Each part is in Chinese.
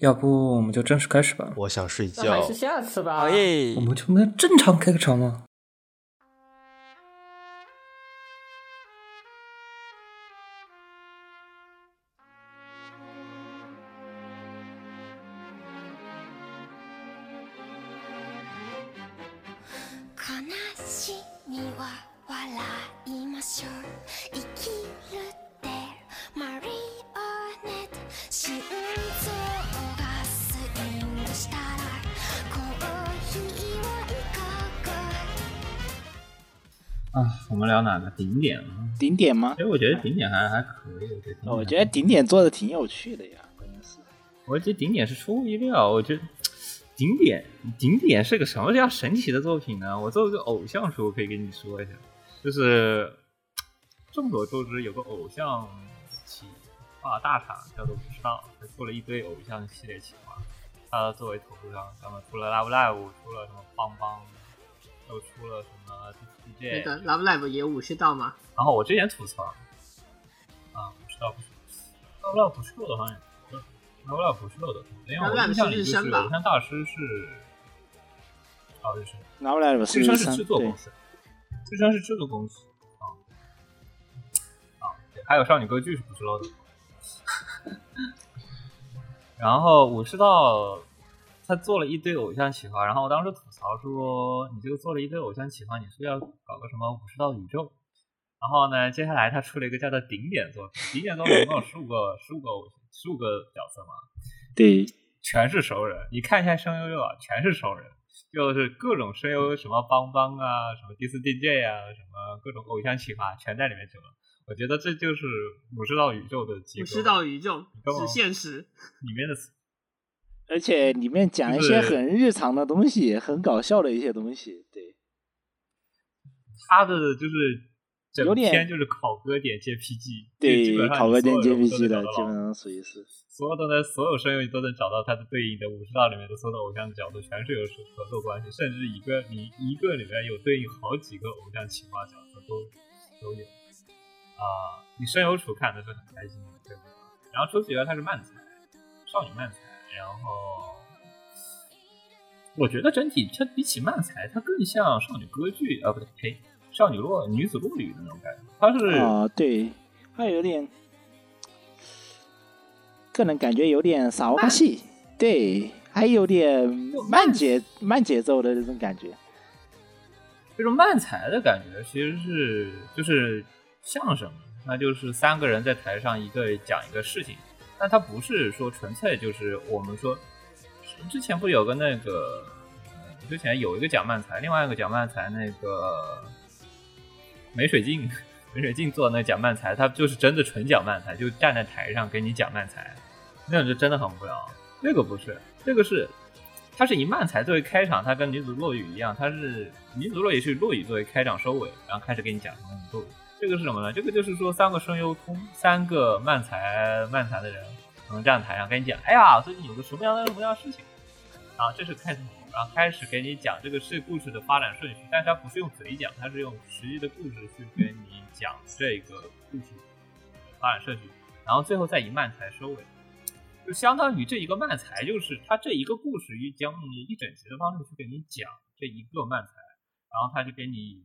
要不我们就正式开始吧？我想睡觉还觉是。下次吧。好耶我！们就能正常开个场吗？们聊哪个顶点啊？顶点吗其？实我觉得顶点还还可以，我觉得顶点。我觉得顶点做的挺有趣的呀，关键是。我觉得顶点是出乎意料。我觉得顶点顶点是个什么叫神奇的作品呢？我作为一个偶像书，可以跟你说一下，就是众所周知有个偶像企划大厂叫做不知道，他做了一堆偶像系列企划。他作为头部商，他们出了 Love Live，出了什么邦邦，又出了什么那个 Love Live 也武士道吗？然后我之前吐槽，啊，不知道不是，Love Live 不是漏的好像，Love Live 不是漏的，因为 Love 我 Live 印象里就是是日升吧偶像大师是，哦日升，拿不来了，日升是制作公，司，日升是制作公司，啊啊，还有少女歌剧是不是漏的？然后武士道他做了一堆偶像企划，然后我当时吐槽说，你这个做了一堆偶像企划，你是要搞个什么武士道宇宙？然后呢，接下来他出了一个叫做顶点作品，顶点作品一共有十五个十五个偶十五个角色嘛，对，全是熟人。你看一下声优又啊，全是熟人，就是各种声优什么邦邦啊，什么 D 四 DJ 啊，什么各种偶像企划全在里面去了。我觉得这就是武士道宇宙的结构，武士道宇宙是现实，里面的而且里面讲一些很日常的东西，很搞笑的一些东西，对，他的就是整有点篇就是考歌点 JPG，对基本，上考歌点 JPG 的，基本上属于是。所有的呢，所有声优你都能找到它的对应的武士道里面的所有的偶像的角度，全是有合作关系，甚至一个你一个里面有对应好几个偶像企划角色都都有啊、你声优处看的是很开心的，对吧？然后周子源他是漫才，少女漫才，然后我觉得整体它比起漫才，它更像少女歌剧啊，不对，呸，少女落女子落语的那种感觉，它是啊、对，它有点，个人感觉有点傻瓜戏，对，还有点慢节慢节奏的那种感觉。这种慢才的感觉其实是就是相声，那就是三个人在台上一个讲一个事情，但它不是说纯粹就是我们说之前不有个那个之前有一个讲漫才，另外一个讲漫才那个梅水镜梅水镜做的那讲漫才，他就是真的纯讲漫才，就站在台上给你讲漫才，那种就真的很无聊。那个不是，这个是他是以漫才作为开场，他跟女子落语一样，他是女子落语是落语作为开场收尾，然后开始给你讲什么女落语。这个是什么呢？这个就是说三个声优通，三个漫才漫才的人可能站台上跟你讲，哎呀，最近有个什么样的什么样的事情，然后这是开头，然后开始给你讲这个事故事的发展顺序，但是它不是用嘴讲，它是用实际的故事去跟你讲这个故事的发展顺序，然后最后再以漫才收尾。就相当于这一个漫才，就是他这一个故事以将一整集的方式去给你讲这一个漫才，然后他就给你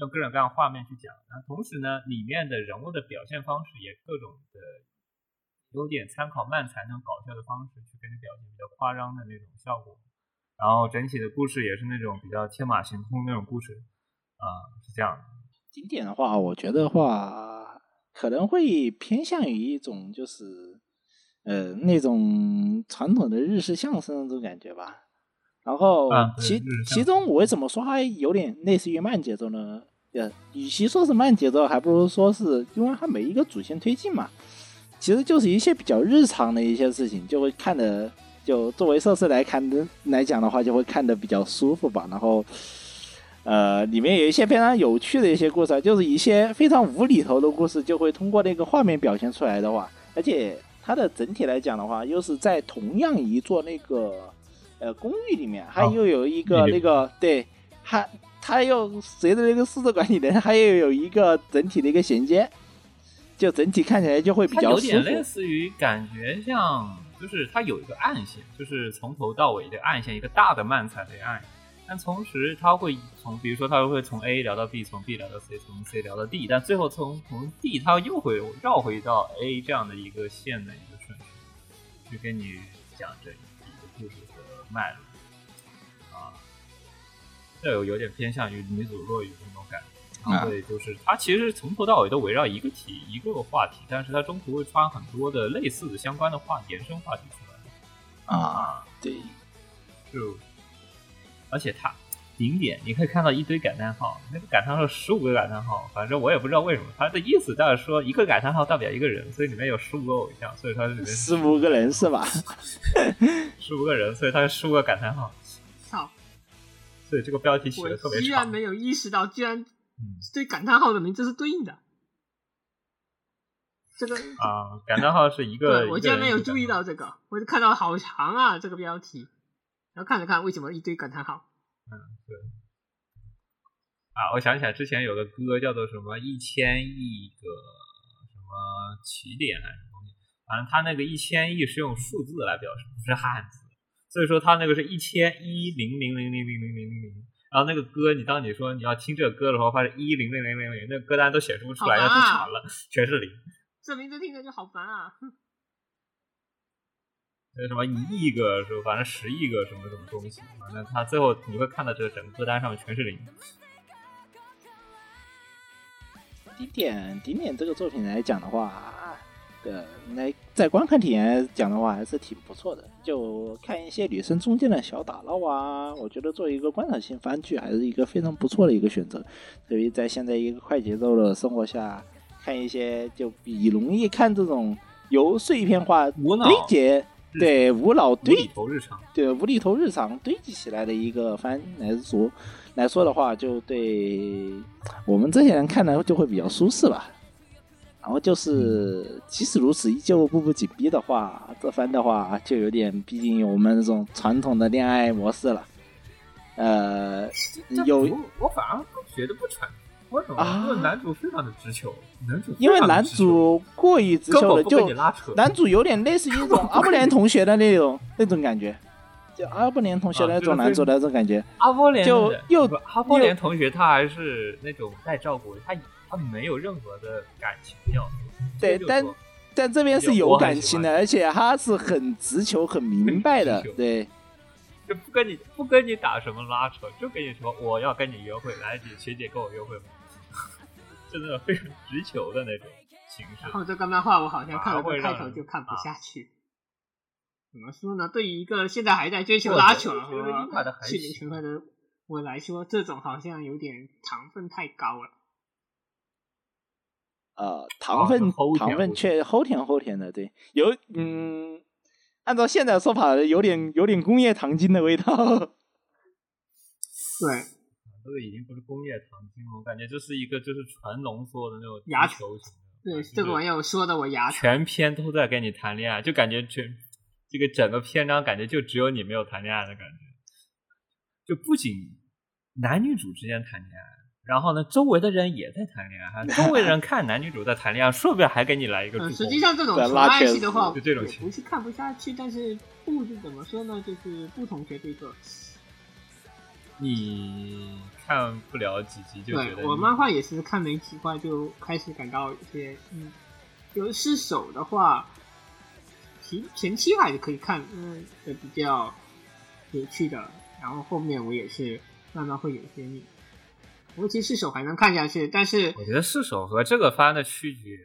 用各种各样的画面去讲，然后同时呢，里面的人物的表现方式也各种的有点参考漫才那种搞笑的方式去给你表现比较夸张的那种效果，然后整体的故事也是那种比较天马行空那种故事，啊、是这样的。经典的话，我觉得话可能会偏向于一种就是呃那种传统的日式相声那种感觉吧。然后其、其中我为什么说它有点类似于慢节奏呢？呃，与其说是慢节奏，还不如说是因为它每一个主线推进嘛，其实就是一些比较日常的一些事情，就会看的就作为设施来看的来讲的话，就会看得比较舒服吧。然后。呃，里面有一些非常有趣的一些故事，就是一些非常无厘头的故事，就会通过那个画面表现出来的话，而且它的整体来讲的话，又是在同样一座那个呃公寓里面，它哦又有一个那个对，它它又随着那个数字管理的，它又有一个整体的一个衔接，就整体看起来就会比较舒服。点类似于感觉像就是它有一个暗线，就是从头到尾的暗线，一个大的漫彩的暗。但同时，它会从，比如说，它会从 A 聊到 B，从 B 聊到 C，从 C 聊到 D，但最后从从 D，它又会绕回到 A 这样的一个线的一个顺序，去跟你讲这一个故事的脉络啊。这有有点偏向于女主落雨那种感觉，啊对，就是它其实从头到尾都围绕一个题一个话题，但是它中途会穿很多的类似的相关的话延伸话题出来。啊，对，就而且它顶点你可以看到一堆感叹号，那个感叹号十五个感叹号，反正我也不知道为什么，它的意思大概说一个感叹号代表一个人，所以里面有十五个偶像，所以它里面十五个人是吧？十五个人，所以它是十五个感叹号，操！所以这个标题起我的特别长。居然没有意识到，居然嗯对感叹号的名字是对应的。这个啊，感叹号是一个，对我居然没有注意到这个，我就看到好长啊这个标题，然后看了看为什么一堆感叹号。嗯对。啊，我想起来之前有个歌叫做什么一千亿个什么起点还是什么东西，反正他那个一千亿是用数字来表示，不是汉字，所以说它那个是一千一零零零零零零零零零。然后那个歌，你当你说你要听这个歌的时候，发现一零零零零零，那个歌单都显示不出来，太长了，全是零。这名字听着就好烦啊！哼那什么一亿个是吧？反正十亿个什么什么东西，反正它最后你会看到这个整个歌单上面全是零。顶点顶点这个作品来讲的话，呃，来在观看体验讲的话还是挺不错的。就看一些女生中间的小打闹啊，我觉得作为一个观赏性番剧，还是一个非常不错的一个选择。特别在现在一个快节奏的生活下，看一些就比容易看这种由碎片化无脑堆叠，对无脑堆厘头日常，对无厘头日常堆积起来的一个番来说来说的话，就对我们这些人看的就会比较舒适吧。然后就是，即使如此，依旧步步紧逼的话，这番的话就有点，毕竟我们这种传统的恋爱模式了。呃，有我我反而不觉得不传统，为什么？啊因为男主非常的直球，男主因为男主过于直球了，就男主有点类似于一种阿布连同学的那种那种感觉，就阿布连同学的那种男主的那种感觉。阿波连就又阿波连同学他还是那种带照顾的，他他没有任何的感情要素，对但但这边是有感情的，而且他是很直球、很明白的对。就不跟你不跟你打什么拉扯，就跟你说我要跟你约会，来，你学姐跟我约会吗？真的非常直球的那种形式然。后这个漫画我好像看了个开头就看不啊下去。怎么说呢？对于一个现在还在追求拉扯和去年成合的我来说，这种好像有点糖分太高了。呃，糖分、糖分齁确齁甜齁甜的，对，有嗯，按照现在的说法，有点有点工业糖精的味道。对，这个已经不是工业糖精了，我感觉这是一个就是纯浓缩的那种牙球型的。对，这个玩意儿我说的我牙。全篇都在跟你谈恋爱，就感觉全这个整个篇章感觉就只有你没有谈恋爱的感觉。就不仅男女主之间谈恋爱，然后呢，周围的人也在谈恋爱，还周围人 看男女主在谈恋爱，顺便还给你来一个助嗯，攻。实际上这种纯爱拉圈系的话，就这种情不是看不下去，但是不知怎么说呢，就是不同学这个。你看不了几集就觉得对我漫画也是看没几话就开始感到有些嗯，有失手的话，前前期还是可以看，嗯，的比较有趣的，然后后面我也是慢慢会有些腻。尤其是手还能看下去，但是我觉得失手和这个番的区别，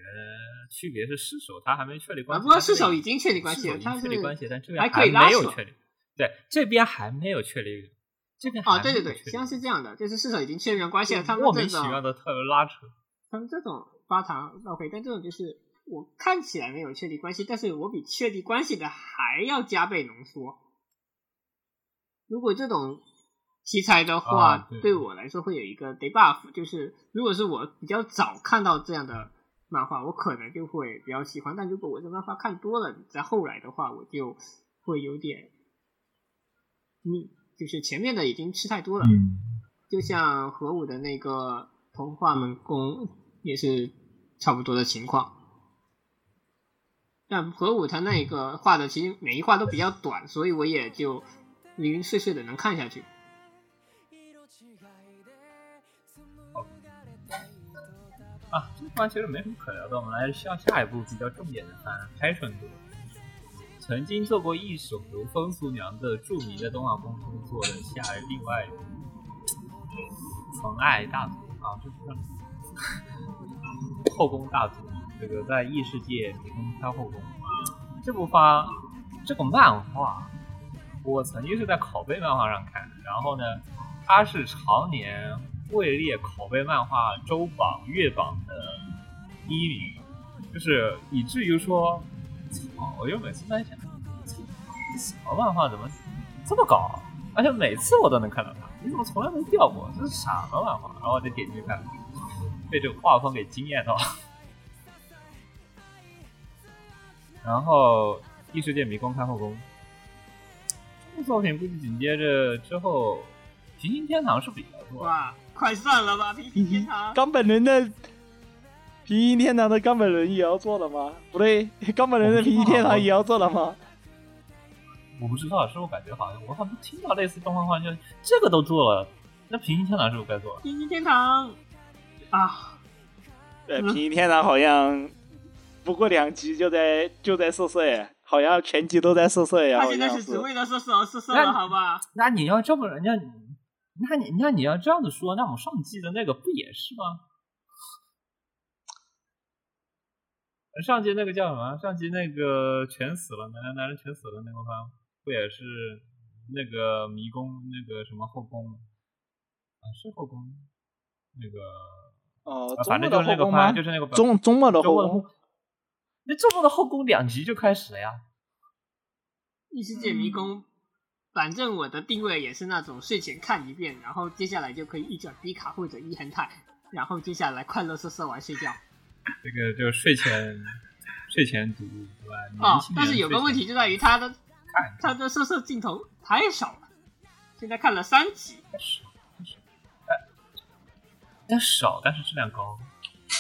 区别是失手它还没确立关啊，系，不过它这边失手已经确立关系了它确立关系，但这边还可以拉扯没有确立。对，这边还没有确立，这边啊，还对对对，实际上是这样的，就是失手已经确认关系了，他们莫这种名其妙的特别拉扯。他们这种发糖 OK，，但这种就是我看起来没有确立关系，但是我比确立关系的还要加倍浓缩。如果这种题材的话，啊对对我来说会有一个 debuff，就是如果是我比较早看到这样的漫画，我可能就会比较喜欢；但如果我这漫画看多了，在后来的话，我就会有点腻，就是前面的已经吃太多了。嗯，就像核武的那个童话门宫也是差不多的情况。但何武他那个画的其实每一画都比较短，所以我也就零零碎碎的能看下去。啊，这番其实没什么可聊的，我们来下下一部比较重点的番《拍春歌》。曾经做过一手由风俗娘的著名的动画公司做的下另外纯爱大族啊，这不是 后宫大族，这个在异世界迷宫开后宫。这部番这个漫画，我曾经是在拷贝漫画上看，然后呢，它是常年位列拷贝漫画周榜、月榜的第一名，就是以至于说。操！我就每次在想，什么漫画怎么这么高？而且每次我都能看到它，你怎么从来没掉过？这是什么漫画？然后我就点进去看，被这个画风给惊艳到。然后异世界迷宫开后宫，这部作品估计紧接着之后，平行天堂是不是也要做？哇，快算了吧，平行天堂。冈本人的。平行天堂的冈本人也要做了吗？不对，冈本人的平行天堂也要做了吗？我不知道，是我感觉好像我好像听到类似动画化，就这个都做了，那平行天堂是不是该做了？平行天堂啊，对，平行天堂好像不过两集就在就在色色耶，好像全集都在色色呀。他现在是只为了色色而色色了，好吧？那你要这么人家，那你那你要这样子说，那我们上季的那个不也是吗？上集那个叫什么？上集那个全死了，男人男人全死了那个番，不也是那个迷宫那个什么后宫啊？是后宫那个哦，反正就是那个番，就是那个中中末的后宫。那中末的后宫两集就开始了呀。异世界迷宫，反正我的定位也是那种睡前看一遍，然后接下来就可以一转低卡或者一横泰，然后接下来快乐色色玩睡觉。这个就睡前睡前读，对吧？啊，但是有个问题就在于它的它的色色镜头太少了，现在看了三集，少，但少，但是质量高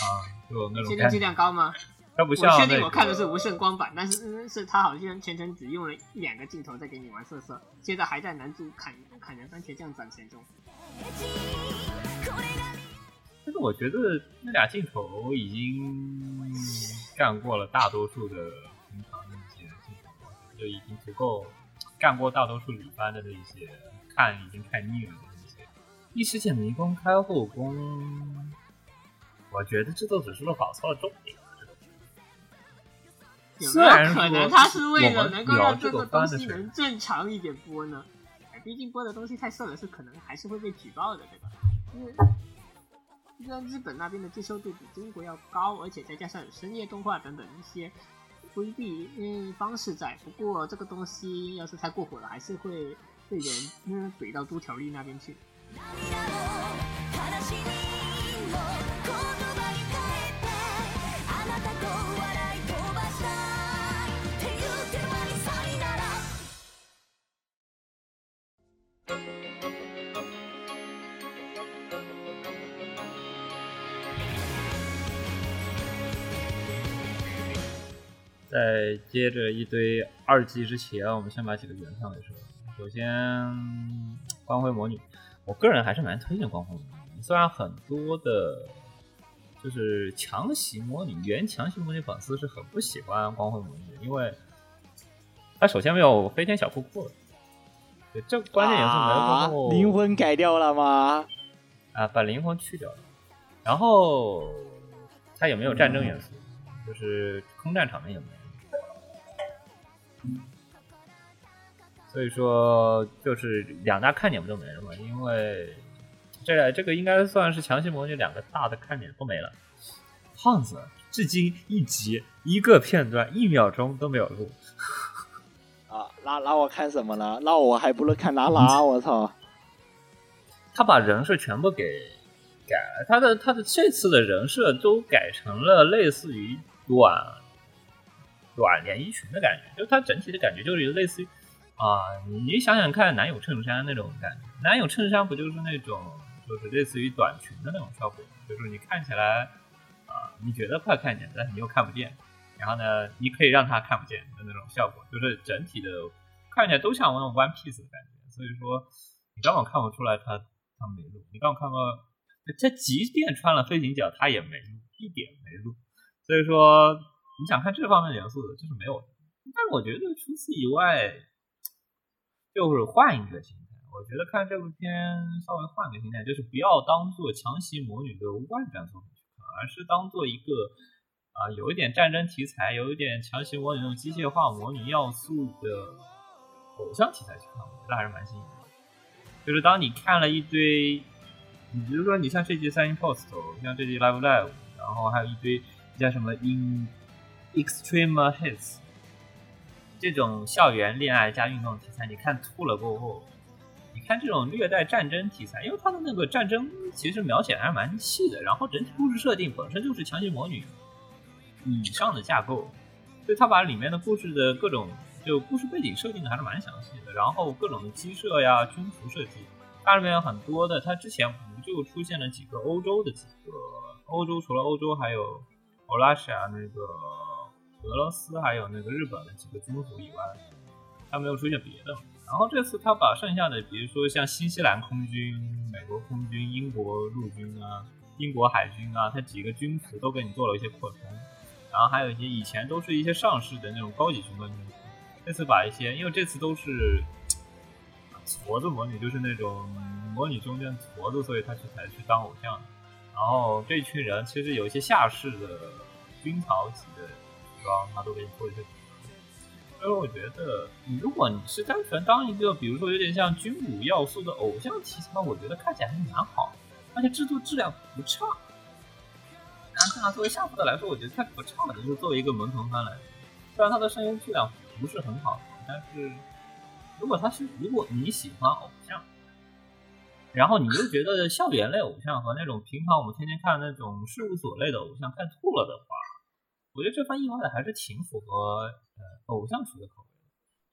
啊，就那种。现在质量高吗？它不像。我确定我看的是无胜光版，但是是他好像全程只用了一两个镜头在给你玩色色，现在还在男主砍砍人番茄酱攒钱中。但是我觉得那俩镜头已经干过了大多数的平常的一些镜头，就已经足够干过大多数里番的那些看已经看腻了的那些。异世界迷宫开后宫，我觉得制作组是不是搞错了重点。有没有可能他是为了能够让这个东西能正常一点播呢？毕竟播的东西太色了，是可能还是会被举报的，对吧？因为。虽然日本那边的接受度比中国要高，而且再加上有深夜动画等等一些规避嗯方式在，不过这个东西要是太过火了，还是会被人嗯怼到都条例那边去。在接着一堆二季之前，我们先把几个原创给说。首先，《光辉魔女》，我个人还是蛮推荐《光辉魔女》。虽然很多的，就是强袭魔女原强袭魔女粉丝是很不喜欢《光辉魔女》，因为它首先没有飞天小裤裤，对，这关键元素没有后，灵魂改掉了吗？啊，把灵魂去掉了。然后它也没有战争元素，就是空战场面也没有。所以说，就是两大看点不都没了吗？因为这这个应该算是强行魔女两个大的看点都没了。胖子至今一集一个片段一秒钟都没有录。啊，那那我看什么呢？那我还不如看拉拉，我操！他把人设全部给改了，他的他的这次的人设都改成了类似于短。短连衣裙的感觉，就它整体的感觉就是类似于啊，你想想看，男友衬衫那种感觉，男友衬衫不就是那种，就是类似于短裙的那种效果，就是你看起来啊，你觉得快看见，但是你又看不见，然后呢，你可以让他看不见的那种效果，就是整体的看起来都像那种 One Piece 的感觉。所以说，你根本看不出来他他没露，你刚看到他即便穿了飞行脚，他也没路，一点没路。所以说，你想看这方面元素的，就是没有的。但我觉得除此以外，就是换一个心态。我觉得看这部片稍微换个心态，就是不要当做强袭魔女的外传作品去看，而是当做一个啊有一点战争题材，有一点强袭魔女那种机械化魔女要素的偶像题材去看，我觉得还是蛮新颖的。就是当你看了一堆，你比如说你像这季《三星 Post》，像这季《Live Live》，然后还有一堆叫什么《In Extreme Hits》这种校园恋爱加运动题材，你看吐了过后，你看这种略带战争题材，因为它的那个战争其实描写还是蛮细的，然后整体故事设定本身就是强袭魔女以上的架构，所以他把里面的故事的各种就故事背景设定的还是蛮详细的，然后各种的鸡舍呀、军服设计，它里面有很多的，它之前不就出现了几个欧洲的几个欧洲，除了欧洲还有欧拉西亚那个。俄罗斯还有那个日本的几个军服以外，他没有出现别的。然后这次他把剩下的，比如说像新西兰空军、美国空军、英国陆军啊、英国海军啊，他几个军服都给你做了一些扩充。然后还有一些以前都是一些上市的那种高级军官军服，这次把一些，因为这次都是矬子模拟，就是那种模拟中间矬子，所以他去才去当偶像。然后这群人其实有一些下士的军曹级的。装他都给你做一些，所以我觉得，如果你是单纯当一个，比如说有点像军武要素的偶像题材，我觉得看起来还蛮好，而且制作质量不差。然后作为下部的来说，我觉得它不差的，就是作为一个萌童番来说，虽然它的声优质量不是很好，但是如果他是如果你喜欢偶像，然后你又觉得校园类偶像和那种平常我们天天看那种事务所类的偶像看吐了的话。我觉得这番意外的还是挺符合呃偶像属的口味，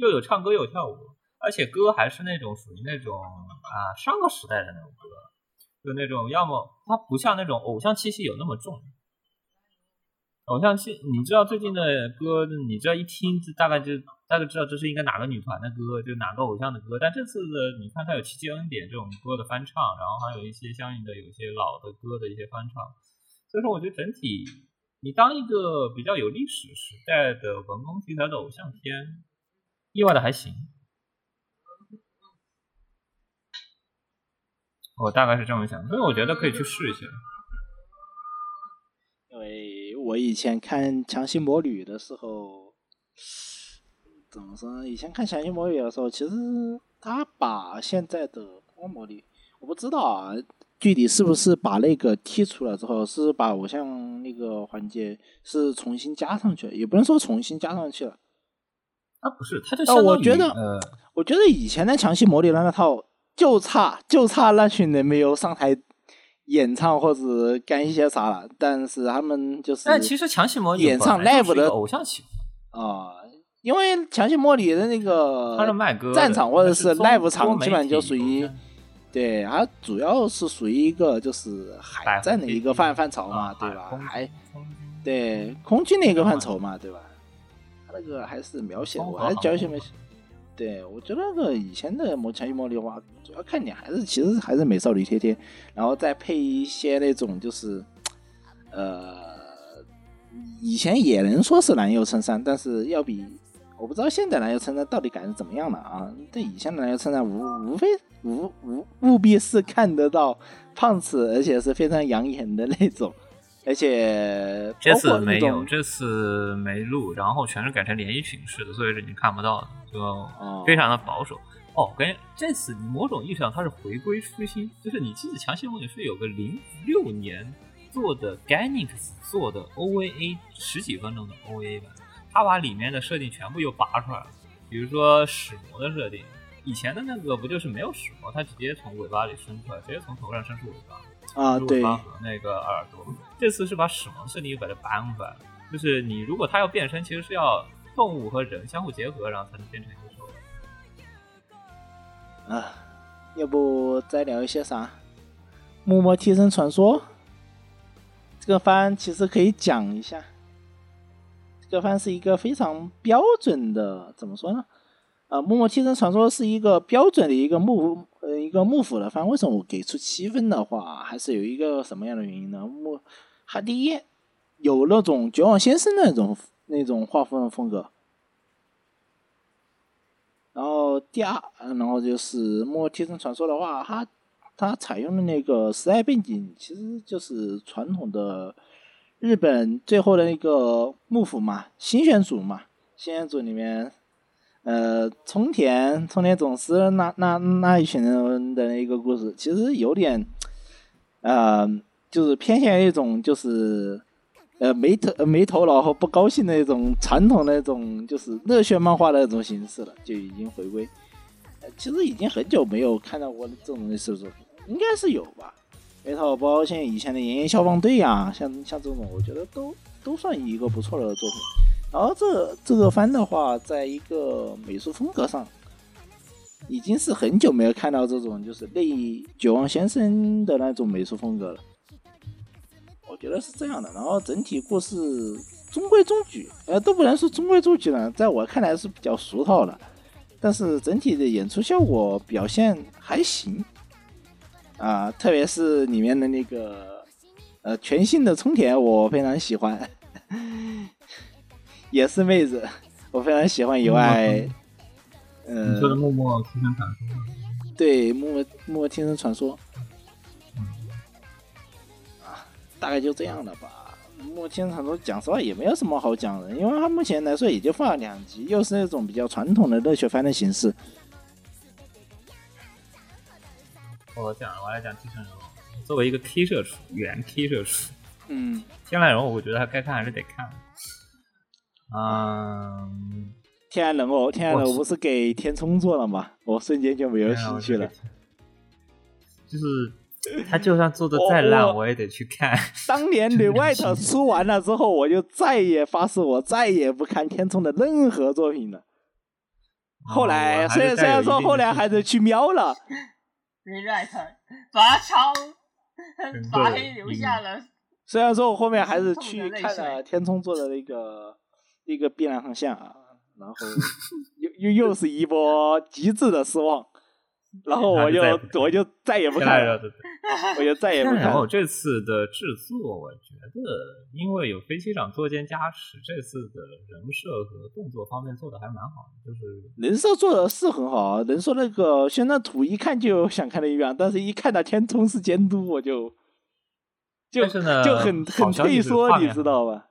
又有唱歌又有跳舞，而且歌还是那种属于那种啊上个时代的那种歌，就那种要么它不像那种偶像气息有那么重，偶像气你知道最近的歌，你知道一听就大概就大概知道这是应该哪个女团的歌，就哪个偶像的歌，但这次的你看它有七七恩典这种歌的翻唱，然后还有一些相应的有一些老的歌的一些翻唱，所以说我觉得整体。你当一个比较有历史时代的文工题材的偶像片，意外的还行，我大概是这么想，所以我觉得可以去试一下。因为我以前看《强行魔女》的时候，怎么说呢？以前看《强行魔女》的时候，其实他把现在的光魔女，我不知道啊。具体是不是把那个剔除了之后，是把偶像那个环节是重新加上去了？也不能说重新加上去了。啊，不是，他就相当于我觉得，呃，我觉得以前的强袭魔女那套就差就差那群人没有上台演唱或者干一些啥了。但是他们就是，但其实强袭魔女演唱 live 的偶像企划啊，因为强袭魔女的那个他是卖歌战场或者是 live 场，基本上就属于。对，它主要是属于一个就是海战的一个范范畴嘛，对吧？还对空军的一个范畴嘛，对吧？它那个还是描写，我还教一些描写。对，我觉得那个以前的《魔枪与魔力》的话，主要看点还是其实还是美少女贴贴，然后再配一些那种就是呃，以前也能说是男优衬衫，但是要比。我不知道现在篮球称赞到底改成怎么样了啊？对以前的篮球称赞无无非无无务必是看得到胖子，而且是非常养眼的那种，而且这次没有，这次没录，然后全是改成连衣裙式的，所以是你看不到的，就非常的保守。哦，感觉这次某种意义上它是回归初心，就是你记得强行梦也是有个零六年做的 Ganix 做的 OVA 十几分钟的 OVA 版。他把里面的设定全部又拔出来了，比如说使魔的设定，以前的那个不就是没有使魔，他直接从尾巴里伸出来，直接从头上伸出尾巴，啊，对，和那个耳朵。这次是把使魔设定又把它搬回来了，就是你如果他要变身，其实是要动物和人相互结合，然后才能变成一个兽人。啊，要不再聊一些啥？木魔替身传说，这个番其实可以讲一下。这番是一个非常标准的，怎么说呢？啊，《默默替身传说》是一个标准的一个幕呃一个幕府的番。为什么我给出七分的话，还是有一个什么样的原因呢？幕，它第一有那种绝望先生那种那种画风的风格，然后第二，然后就是《默默替身传说》的话，它它采用的那个时代背景其实就是传统的日本最后的那个幕府嘛，新选组嘛，新选组里面。呃，冲田冲田总司那那那一群人的一个故事，其实有点，呃，就是偏向一种就是呃没头没头脑和不高兴的一种传统的那种就是热血漫画的那种形式了，就已经回归。其实已经很久没有看到过这种类似的作品，应该是有吧？没头包括像以前的炎炎消防队呀，像像这种，我觉得都都算一个不错的作品。然后这这个番的话，在一个美术风格上，已经是很久没有看到这种就是类绝望先生的那种美术风格了。我觉得是这样的。然后整体故事中规中矩，呃，都不能说中规中矩了，在我看来是比较俗套的。但是整体的演出效果表现还行，啊，特别是里面的那个呃全新的冲田，我非常喜欢。也是妹子，我非常喜欢。以外，嗯，你说的《默默传说》对，《默默默默听声传说》啊，大概就这样了吧。《默默听声传说》讲实话也没有什么好讲的，因为它目前来说也就放了两集，又是那种比较传统的热血番的形式。我讲，我来讲《替身人物》。作为一个 K 社畜，原 K 社畜，嗯，天籁人物，我觉得他该看还是得看。嗯，天然人物，天然人物不是给天冲做了吗？我瞬间就没有兴趣了。就是他就算做的再烂，我也得去看。当年《女外头》出完了之后，我就再也发誓，我再也不看天冲的任何作品了。后来，虽然虽然说后来还是去瞄了，《女外头》把超把黑留下了。虽然说我后面还是去看了天冲做的那个。那个碧蓝航线啊，然后 又又又是一波极致的失望，然后我就我就再也不看了，我就再也不看。然后这次的制作，我觉得因为有飞机长作监加持，这次的人设和动作方面做的还蛮好的，就是人设做的是很好啊。人设那个宣传图一看就想看的一样，但是一看到天冲是监督，我就就就很很退缩，你知道吧？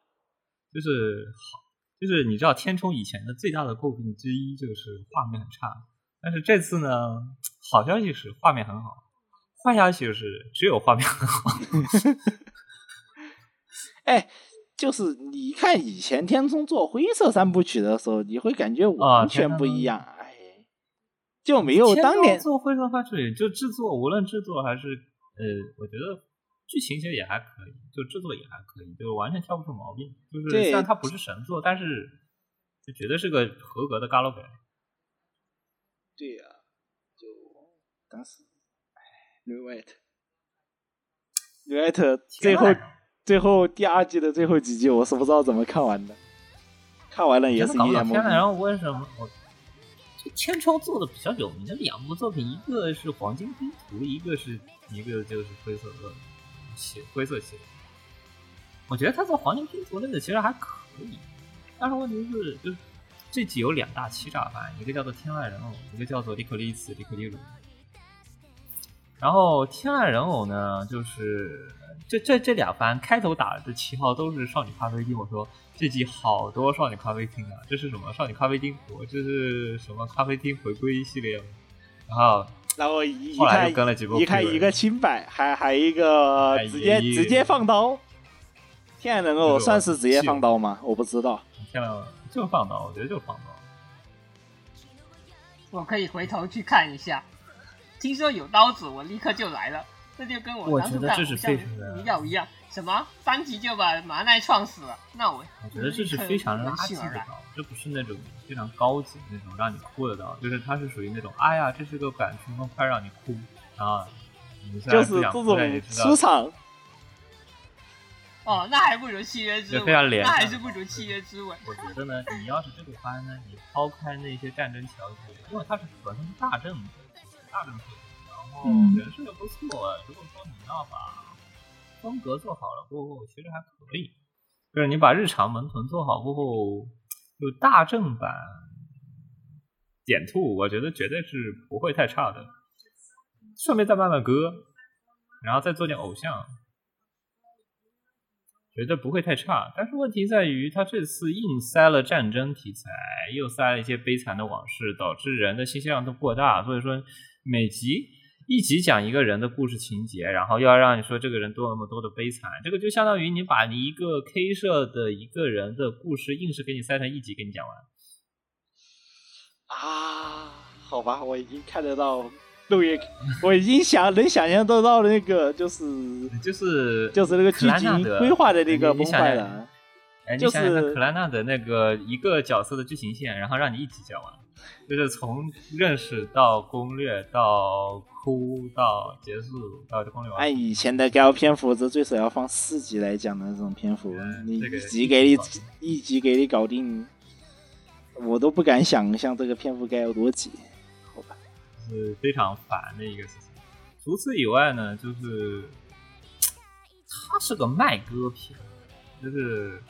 就是好。就是你知道天冲以前的最大的诟病之一就是画面很差，但是这次呢，好消息是画面很好，坏消息就是只有画面很好。哎，就是你看以前天冲做灰色三部曲的时候，你会感觉完全不一样，哎，就没有当年做灰色三部曲就制作，无论制作还是呃，我觉得。剧情其实也还可以，就制作也还可以，就完全挑不出毛病。就是虽然它不是神作，但是就绝对是个合格的 Galo 对呀，就当时，哎 e t r e w i t 最后最后第二季的最后几集，我是不知道怎么看完的。看完了也是一脸懵。然后为什么我这千超做的比较有名的两部作品，一个是《黄金拼图》，一个是一个就是《灰色恶》。系灰色系，我觉得他做黄金拼图那个其实还可以，但是问题是，就是这集有两大欺诈番，一个叫做天籁人偶，一个叫做利克利斯利克利鲁。然后天籁人偶呢，就是这这这俩番开头打的旗号都是少女咖啡厅，我说这集好多少女咖啡厅啊，这是什么少女咖啡厅？我这是什么咖啡厅回归系列？然后。然后一看，一看一个清白，还还一个直接直接放刀。天籁人偶算是直接放刀吗？我不知道。天然就放刀，我觉得就放刀。我可以回头去看一下。听说有刀子，我立刻就来了。这就跟我当初看《像迷药》一样。什么三级就把麻奈撞死了？那我我觉得这是非常垃圾的刀，这不是那种非常高级那种让你哭的刀，就是它是属于那种哎呀，这是个感情动快让你哭啊！就是这种出场，哦，那还不如契约之对吻，非常廉价那还是不如契约之吻。我觉得呢，你要是这个番呢，你抛开那些战争桥节，因为它是本身是大正的大正设定，然后嗯人设又不错，如果说你要把风格做好了过后，其实还可以。就是你把日常门豚做好过后，就大正版点兔，我觉得绝对是不会太差的。顺便再卖卖歌，然后再做点偶像，觉得不会太差。但是问题在于，他这次硬塞了战争题材，又塞了一些悲惨的往事，导致人的信息量都过大。所以说，每集一集讲一个人的故事情节，然后又要让你说这个人多么多的悲惨，这个就相当于你把你一个 K 社的一个人的故事，硬是给你塞成一集给你讲完。啊，好吧，我已经看得到我已经想能想象得到那个就是就是就是那个剧情规划的那个崩坏了。哎，你就是想想，克兰纳的那个一个角色的剧情线，然后让你一集讲完，就是从认识到攻略到哭到结束到攻略完。按以前的高篇幅，这最少要放四集来讲的这种篇幅，你这个一集给你一集给你搞定，我都不敢想象这个篇幅该有多集。是非常烦的一个事情。除此以外呢，就是它是个卖歌片，就是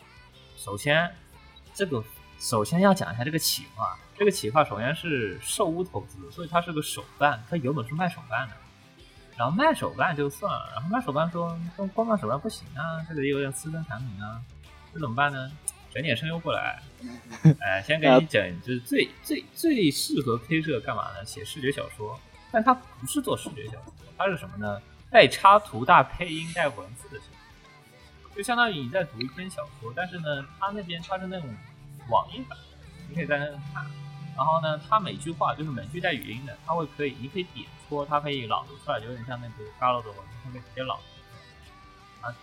首先这个首先要讲一下这个企划，这个企划首先是寿屋投资，所以它是个手办，它原本是卖手办的。然后卖手办就算了，然后卖手办说光光卖手办不行啊，这个有点私人产品啊，这怎么办呢？整点声优过来，哎，先给你整，就是最最最适合 K 社干嘛呢？写视觉小说，但它不是做视觉小说，它是什么呢？带插图、带配音、带文字的小说，就相当于你在读一篇小说，但是呢，它那边它是那种网页版，你可以在那看。然后呢，它每句话就是每句带语音的，它会可以，你可以点戳，它可以朗读出来，有点像那个 Galo 的文字，它可以直接朗读出来。啊，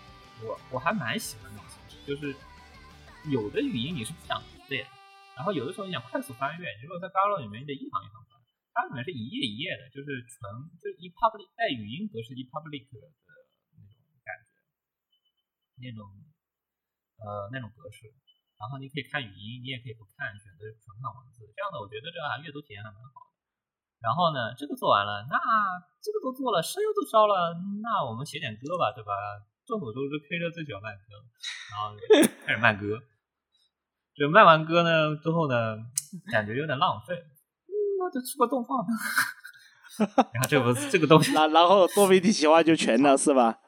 我我还蛮喜欢那种形式，就是有的语音你是不想读的呀，然后有的时候你想快速翻阅，你如果在 Galo 里面你得一行一行翻，它里面是一页一页的，就是纯就一 public 带语音格式一 public 的那种感觉，那种呃那种格式。然后你可以看语音，你也可以不看，选择纯看文字。这样的我觉得这个阅读体验还蛮好的。然后呢，这个做完了，那这个都做了，声优都招了，那我们写点歌吧，对吧？众所周知，K 社最喜欢慢歌，然后开始慢歌。就卖完歌呢之后呢，感觉有点浪费，嗯，那就出个动画吧。然后这不这个东西，然然后多媒体企划就全了是吧？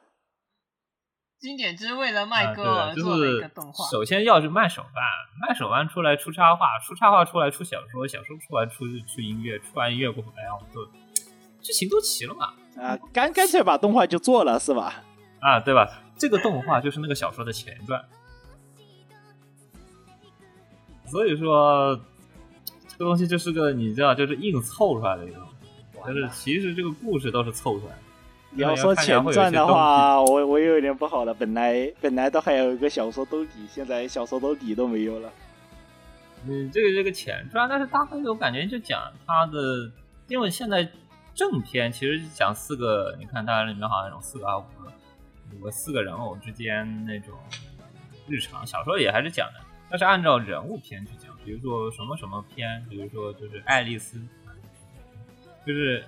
经典之为了卖歌啊对，就而做了一是个动画，首先要是卖手办，卖手办出来出插画，出插画出来出小说，小说出来出出音乐，出完音乐过后，哎呀，我就剧情都齐了嘛，啊，干干脆把动画就做了是吧？啊，对吧？这个动画就是那个小说的前传，所以说这个东西就是个你知道，就是硬凑出来的一个东西，就是其实这个故事都是凑出来的。你要说前传的话，我我有点不好了。本来本来都还有一个小说兜底，现在小说兜底都没有了。嗯，这个这个前传，但是大概我感觉就讲他的，因为现在正片其实讲四个，你看它里面好像有四个啊五个，五个四个人偶之间那种日常，小说也还是讲的，它是按照人物篇去讲，比如说什么什么篇，比如说就是爱丽丝，就是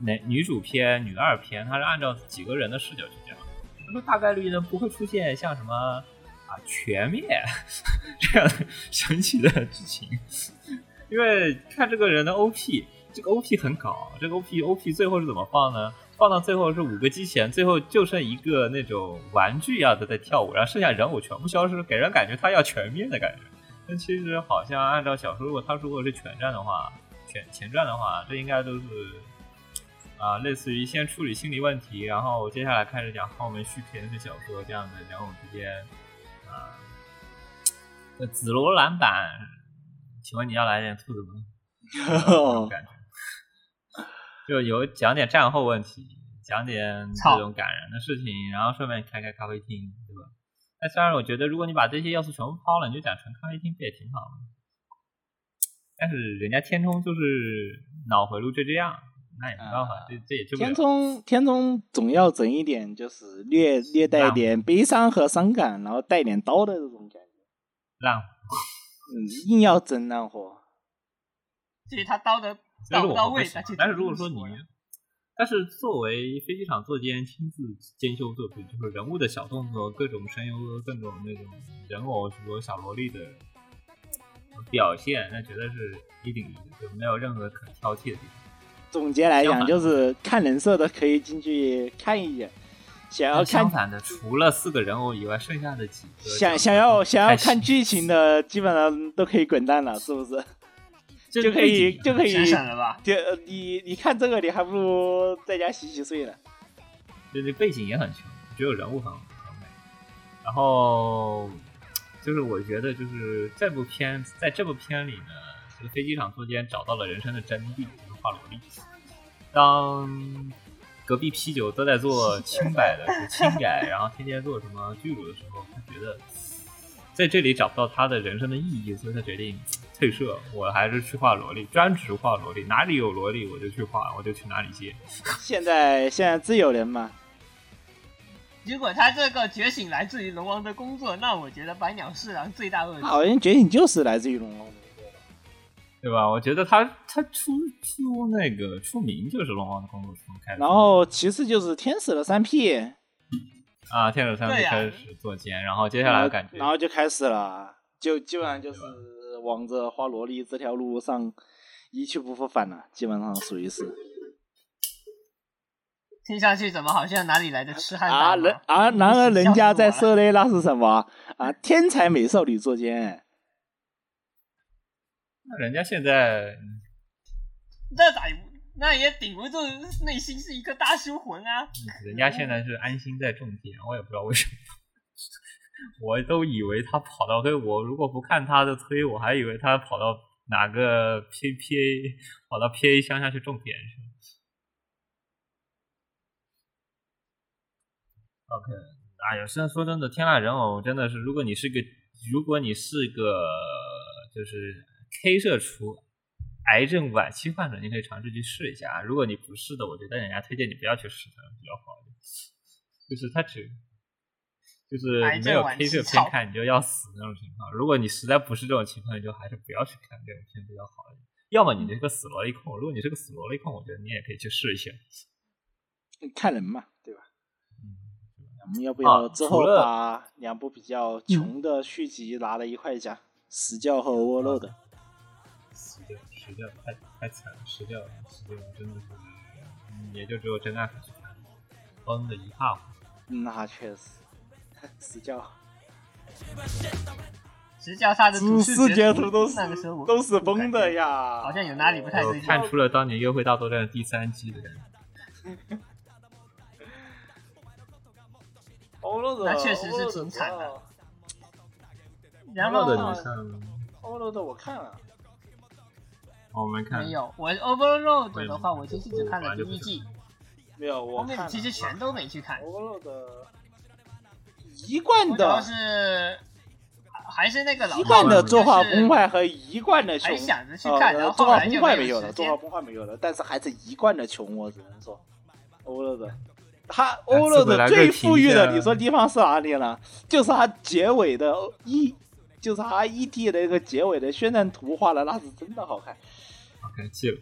男女主篇、女二篇，它是按照几个人的视角去讲，那么大概率呢不会出现像什么啊全灭 这样神奇的剧情，因为看这个人的 OP，这个 OP 很搞，这个 OP OP 最后是怎么放呢？放到最后是五个机器人，最后就剩一个那种玩具一样的在跳舞，然后剩下人偶全部消失，给人感觉他要全面的感觉。但其实好像按照小说，如果他如果是全战的话，全前传的话，这应该都是啊、类似于先处理心理问题，然后接下来开始讲后面续篇是小说这样的人偶之间啊。呃，紫罗兰版，请问你要来点兔子吗？感觉，就有讲点战后问题，讲点这种感人的事情，然后顺便开开咖啡厅，对吧？那虽然我觉得，如果你把这些要素全部抛了，你就讲纯咖啡厅不也挺好的？但是人家天冲就是脑回路就这样，那也没办法，啊这这也就天。冲天冲总要整一点，就是略略带一点悲伤和伤感，然后带点刀的这种感觉。浪嗯，硬要整烂活。至于他刀的但是我到不到位，们不喜欢那就但是如果说你，但是作为飞机场作监亲自监修作品，就是人物的小动作、各种声优、各种那种人偶、什么小萝莉的表现，那绝对是一顶一的，就没有任何可挑剔的地方。总结来讲，就是看人设的可以进去看一眼，想要看反的，除了四个人偶以外，剩下的几个想想要想要看剧情的，基本上都可以滚蛋了，是不是？这就可以就可以？就呃你你看这个，你还不如在家洗洗睡呢。就这背景也很穷，只有人物很很美。然后就是我觉得，就是这部片在这部片里呢，这个飞机场作监找到了人生的真谛，就是画萝莉。当隔壁啤酒都在做清摆的清改，然后天天做什么巨乳的时候，他觉得在这里找不到他的人生的意义，所以他决定退社，我还是去画萝莉，专职画萝莉，哪里有萝莉我就去画，我就去哪里接。现在现在自由人嘛，如果他这个觉醒来自于龙王的工作，那我觉得百鸟侍郎罪大恶极。好像觉醒就是来自于龙王的工作。对吧？我觉得他他出出那个出名就是龙王的工作室开始，然后其次就是天使的三 P，啊，天使三对呀开始做奸，然后接下来感觉然后就开始了，就基本上就是往着花萝莉这条路上一去不复返了，基本上属于是听上去怎么好像哪里来的痴汉啊，大人？啊，然而人家在说的那是什么啊？天才美少女作监，人家现在那咋也不那也顶不住内心是一个大修魂啊！人家现在是安心在种田，我也不知道为什么。我都以为他跑到推，我如果不看他的推，我还以为他跑到哪个 P P A 跑到 P A 乡下去种田去了。OK，哎呀，现在说真的，天籁人偶真的是，如果你是个，如果你是个就是 K 社出癌症晚期患者，你可以尝试去试一下啊。如果你不是的，我觉得人家推荐你不要去试它比较好一点。就是它只就是你没有症晚 K 期社片看，你就要死那种情况。如果你实在不是这种情况，你就还是不要去看这种片比较好一点。要么你这个死萝莉控，如果你是个死萝莉控，我觉得你也可以去试一下。看人嘛，对吧？嗯，我们要不啊要之后把两部比较穷的续集拿了一块讲？死教和 Overload。死掉，死掉，太太惨了，死掉了，死掉，真的是，嗯也就只有真爱粉崩的一塌糊涂。那确实，死教实际上他的主视截图图都是那个时候都是崩的呀，好像有哪里不太我对劲。看出了当年《约会大作战》第三季的感觉。那确实是挺惨的。然后的你看，Overload 我看了，我没看没有，我 Overload 的话，我其实只看了第一季，没有我后面其实全都没去看。Overload 一贯我主要的是还是那个老一贯的作画就是崩坏和一贯的穷还，想着去看，呃然后作画崩坏没有了，作画。崩坏没有了，但是还是一贯的穷，我只能说，Overload。他次回 Overload 最富裕的，你说地方是哪里呢？就是他结尾的一，就是他 ED 的一个结尾的宣传图画的，那是真的好看。OK 记了。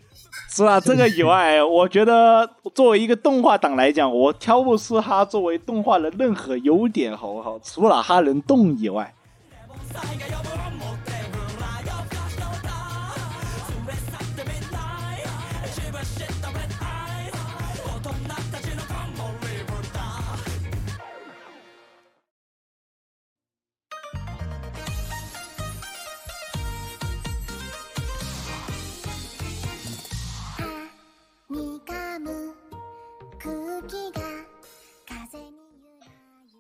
除了这个以外，我觉得作为一个动画党来讲，我挑不出他作为动画的任何优点，好不好？除了他能动以外，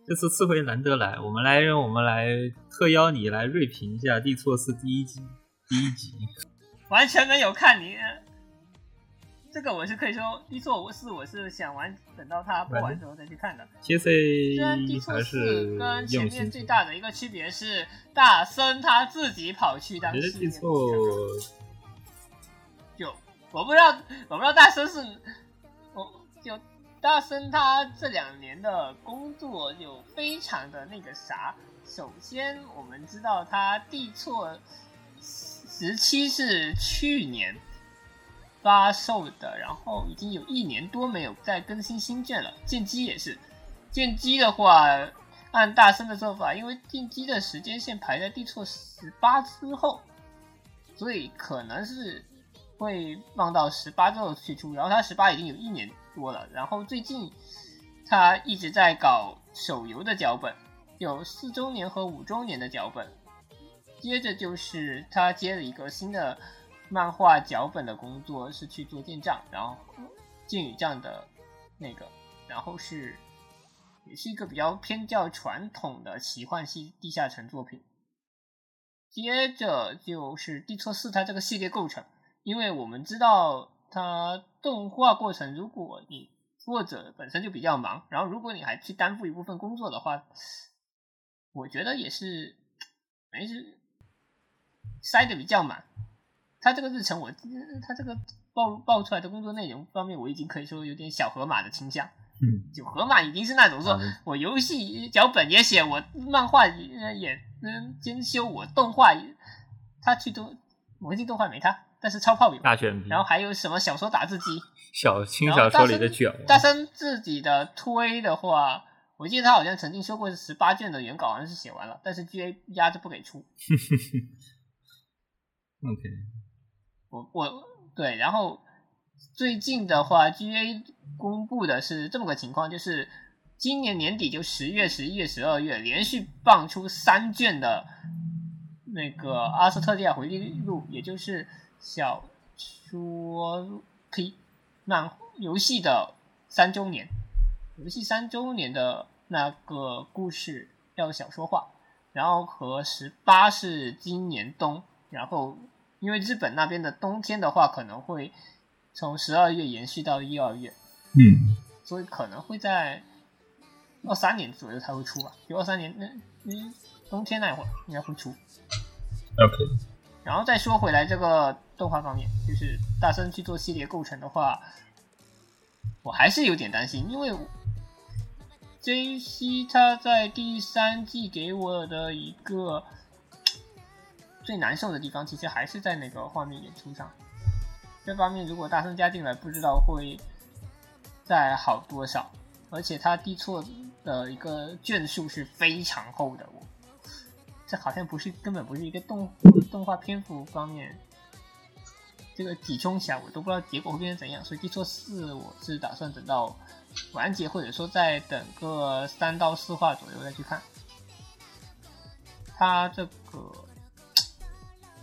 这次次回难得来，我们来让我们来特邀你来锐评一下《地错四》第一集第一集。完全没有看你。这个我是可以说，地错我是我是想完等到它播完之后再去看的。然 C 地错四是跟前面最大的一个区别是，大森他自己跑去当觉得试验地错就我不知道，我不知道大森是，我就大森他这两年的工作就非常的那个啥。首先，我们知道他地错时期是去年发售的，然后已经有一年多没有再更新新卷了。剑姬也是，剑姬的话，按大森的做法，因为剑姬的时间线排在地错十八之后，所以可能是会放到十八之后去出。然后他十八已经有一年多了，然后最近他一直在搞手游的脚本。有四周年和五周年的脚本，接着就是他接了一个新的漫画脚本的工作，是去做剑杖，然后剑与杖的那个，然后是也是一个比较偏较传统的奇幻系地下城作品。接着就是地错四，它这个系列构成，因为我们知道它动画过程，如果你作者本身就比较忙，然后如果你还去担负一部分工作的话。我觉得也是，没事，塞的比较满。他这个日程，我他这个报报出来的工作内容方面，我已经可以说有点小河马的倾向。嗯，就河马已经是那种说，我游戏脚本也写，我漫画也也嗯兼修，我动画他去动魔镜动画没他，但是超炮有。大卷然后还有什么小说打字机？小轻小说里的卷。大森自己的推的话。我记得他好像曾经说过是十八卷的原稿，好像是写完了，但是 G A 压着不给出。OK，我我对，然后最近的话，G A 公布的是这么个情况，就是今年年底就十月、十一月、十二月连续放出三卷的那个《阿斯特利亚回忆录》，也就是小说 P 漫游戏的三周年。游戏三周年的那个故事要小说化，然后和十八是今年冬，然后因为日本那边的冬天的话，可能会从十二月延续到一二月，嗯，所以可能会在二三年左右才会出吧，就二三年那嗯冬天那会儿应该会出。OK，然后再说回来这个动画方面，就是大森去做系列构成的话，我还是有点担心，因为。J C 他在第三季给我的一个最难受的地方，其实还是在那个画面演出上。这方面如果大声加进来，不知道会再好多少。而且他递错的一个卷数是非常厚的，我这好像不是根本不是一个动动画篇幅方面，这个挤冲起来我都不知道结果会变成怎样。所以递错四，我是打算等到。完结，或者说再等个三到四话左右再去看。他这个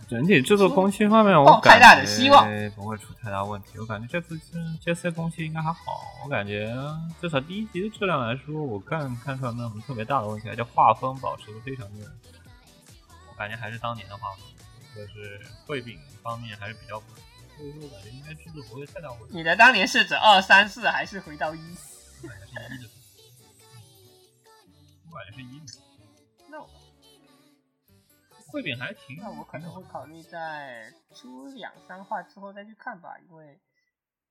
整体制作工期方面，我感觉不会出太大问题。我感觉这次这次工期应该还好。我感觉至少第一集的质量来说，我看看出来没有什么特别大的问题，而且画风保持的非常的，我感觉还是当年的画风，就是绘饼方面还是比较。所以说，我感觉应该制作不会太大问题。你的当年是指二三四，还是回到一？我感觉是一的。我感觉是一的。那我绘饼还挺……那我可能会考虑在出两三话之后再去看吧，因为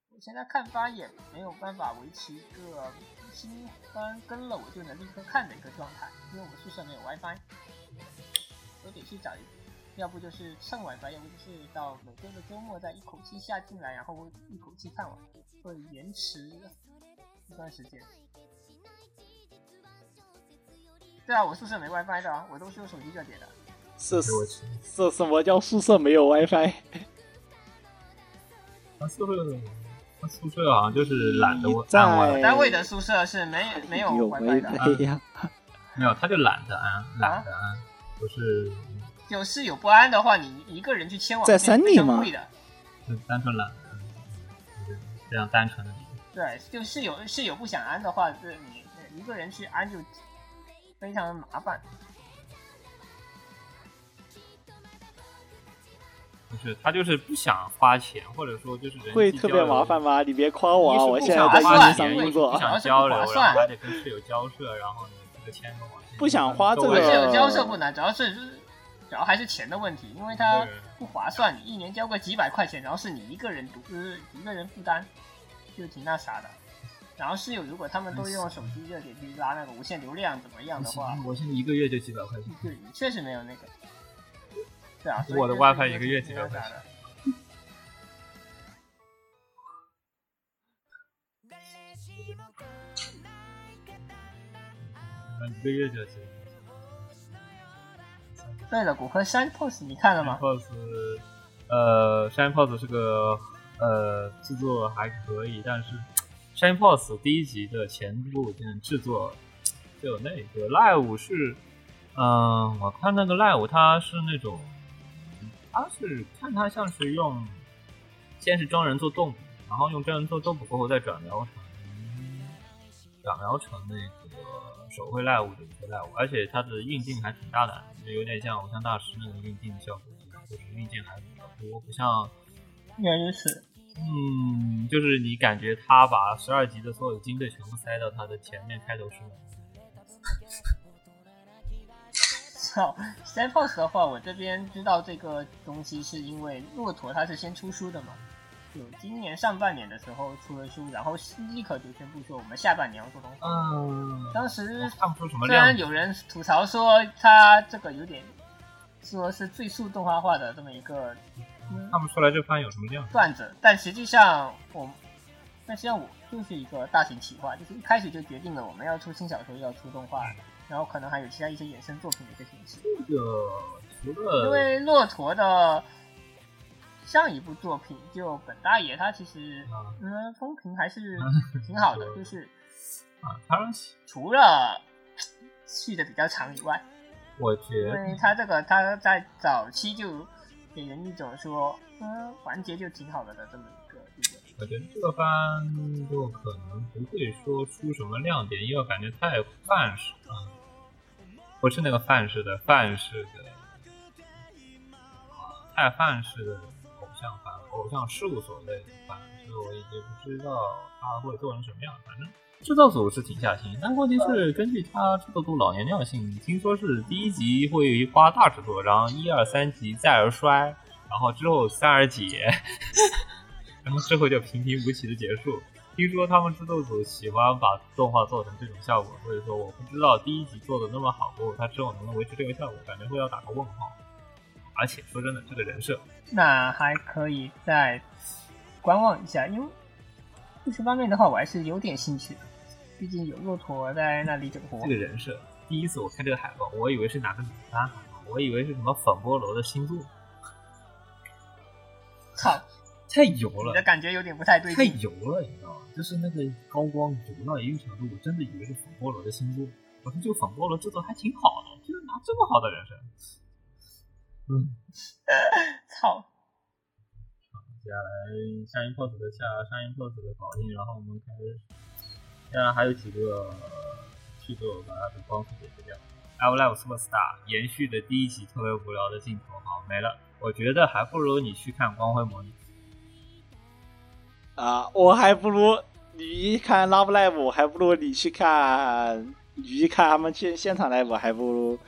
我现在看番也没有办法维持一个新番跟了我就能立刻看的一个状态，因为我们宿舍没有 WiFi，我得去找一。要不就是蹭 WiFi，要不就是到每周的周末再一口气下进来，然后一口气看完，会延迟一段时间。对啊，我宿舍没 WiFi 的啊，我都是用手机热点的。是是，什么叫宿舍没有 WiFi？他宿舍，他宿舍好像就是懒得安。单位的宿舍是没没有 WiFi 的。没有，他就懒得安，懒得安，不是。有室友不安的话，你一个人去牵网在三 D 吗？就单纯懒，就是这样单纯的。对，就室友室友不想安的话，是你一个人去安就非常的麻烦。不是，他就是不想花钱，或者说就是会特别麻烦吗？你别夸我啊！我现在在工作，不想交流，然后还得跟室友交涉，然后你不想花这个。室友交涉不难，主要是。主要还是钱的问题，因为它不划算，你一年交个几百块钱，然后是你一个人独，就是一个人负担，就挺那啥的。然后室友如果他们都用手机热点去拉那个无线流量怎么样的话，我现在一个月就几百块钱，对，确实没有那个。对啊，我的 WiFi 一个月几百块钱。一个月就行。对了，骨科山 pose 你看了吗？pose，呃，山 pose 是个呃制作还可以，但是山 pose 第一集的前部件制作就那个 live 是，嗯，我看那个 live 它是那种，它是看它像是用，先是真人做动捕，然后用真人做动捕过后再转疗成，转疗成那个。手绘 live 的一个 live，而且它的运镜还挺大胆，就有点像偶像大师那种运镜效果，就是运镜还比较多，不像。原来如此。嗯，就是你感觉他把十二级的所有金队全部塞到他的前面开头是吗？操 s a m p o s 的话，我这边知道这个东西是因为骆驼他是先出书的嘛。就今年上半年的时候出了书，然后立刻就宣布说我们下半年要做东西。嗯，当时看不出什么虽然有人吐槽说他这个有点说是最速动画化的这么一个，看不出来这番有什么料段子，但实际上我，但实际上我就是一个大型企划，就是一开始就决定了我们要出新小说，要出动画，然后可能还有其他一些衍生作品的一个形式。这个除了因为骆驼的。上一部作品就本大爷，他其实嗯风评还是挺好的，就是 啊，他除了续的比较长以外，我觉得，因为他这个他在早期就给人一种说嗯完结就挺好了的这么一个。我觉得这个番就可能不会说出什么亮点，因为感觉太范式了，不是那个范式的范式的，太范式的。偶像事务所类的番，所以我已经不知道他会做成什么样。反正制作组是挺下心，但问题是根据他制作组老年尿性，听说是第一集会花大制作，然后一二三集再而衰，然后之后三而竭，然后之后就平平无奇的结束。听说他们制作组喜欢把动画做成这种效果，所以说我不知道第一集做的那么好过后，他之后能不能维持这个效果，感觉会要打个问号。而且说真的，这个人设。那还可以再观望一下，因为故事方面的话，我还是有点兴趣的。毕竟有骆驼在那里整活。这个人设，第一次我看这个海报，我以为是哪个女番，我以为是什么粉菠萝的星座。操，太油了！你的感觉有点不太对。太油了，你知道吗？就是那个高光油到一定程度，我真的以为是粉菠萝的星座。我说这个粉菠萝制作还挺好的，居然拿这么好的人设。嗯，操！好，接下来上一 pose 的下上一 pose 的搞定，然后我们开始，现在还有几个去做把它的光速解决掉。L Live Superstar 延续的第一集特别无聊的镜头，好没了。我觉得还不如你去看光辉模拟。啊，我还不如你看 Love Live，我还不如你去看你看他们去现场 live，还不如。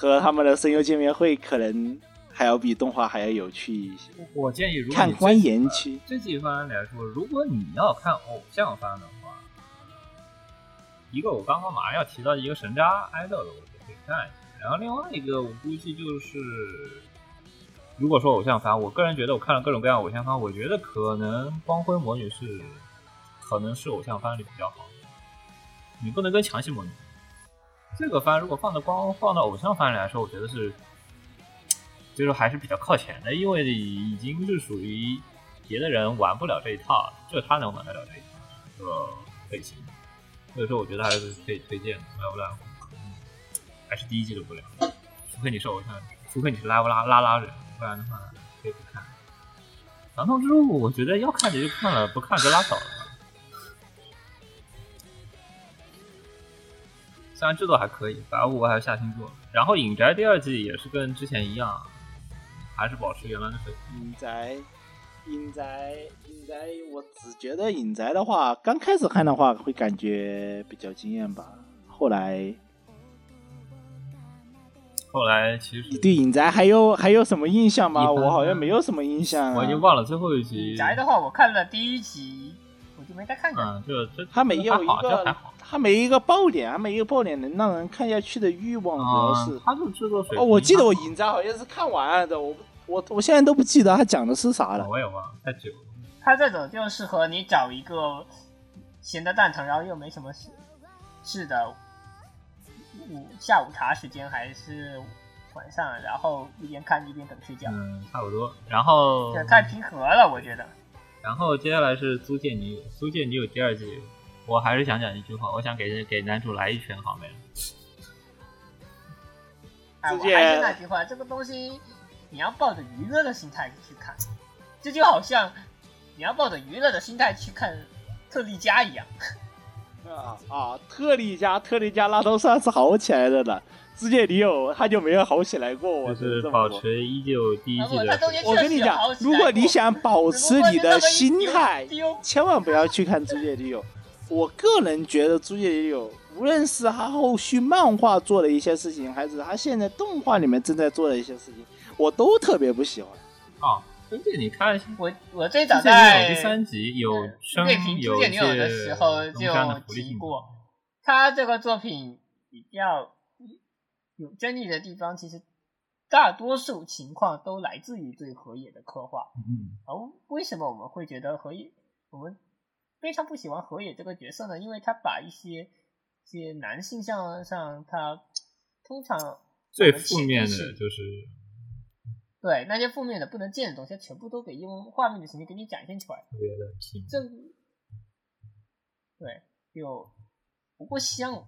和他们的声优见面会可能还要比动画还要有趣一些。我建议，如果看观言区这几番来说，如果你要看偶像番的话，一个我刚刚马上要提到一个神渣爱豆的，我就可以看一下。然后另外一个，我估计就是，如果说偶像番，我个人觉得我看了各种各样偶像番，我觉得可能光辉魔女是，可能是偶像番里比较好。你不能跟强袭魔女。这个番如果放到光放到偶像番里来说，我觉得是，就是还是比较靠前的，因为已经是属于别的人玩不了这一套，就他能玩得了这一套这个类型，所以说我觉得还是可以推荐的。来不来？还是第一季的不了，除非你是偶像，除非你是拉布拉拉拉人，不然的话可以不看。长痛之路，我觉得要看就看了，不看就拉倒了。虽然制作还可以，反正我还是下心做。然后《隐宅》第二季也是跟之前一样，还是保持原来的水平。隐宅，隐宅，隐宅，我只觉得隐宅的话，刚开始看的话会感觉比较惊艳吧，后来后来其实你对影宅还有还有什么印象吗？我好像没有什么印象、啊。我已经忘了最后一集。宅的话，我看了第一集，我就没再看。嗯，就这他没有一个好，它没一个爆点，他没一个爆点能让人看下去的欲望，主要啊是。他的制作水哦，我记得我还好影宅好像是看完了的，我我我现在都不记得他讲的是啥了。我也忘了，太久了。他这种就适合你找一个闲的蛋疼，然后又没什么事事的午下午茶时间，还是晚上，然后一边看一边等睡觉，嗯，差不多。然后这太平和了，我觉得。然后接下来是租借女友，租借女友第二季，我还是想讲一句话，我想给给男主来一拳，好没？哎，我还是那句话，这个东西你要抱着娱乐的心态去看，这就好像你要抱着娱乐的心态去看特利迦一样。啊啊！特利迦，特利迦那都算是好起来的了。世界女友他就没有好起来过，我是。保持依旧第一季的我跟你讲如果你想保持你的心态千万不要去看《世界女友》。我个人觉得《租借女友》，无论是他后续漫画做的一些事情，还是他现在动画里面正在做的一些事情，我都特别不喜欢。啊。而且你看《我我最早在第三集有声对评有《租借女友》的借时候就提过，他这个作品比较有争议的地方，其实大多数情况都来自于对河野的刻画。嗯，而为什么我们会觉得河野，我们非常不喜欢河野这个角色呢？因为他把一些一些男性向上，他通常最负面的就是对那些负面的不能见的东西，全部都给用画面的形式给你展现出来。这对就不过像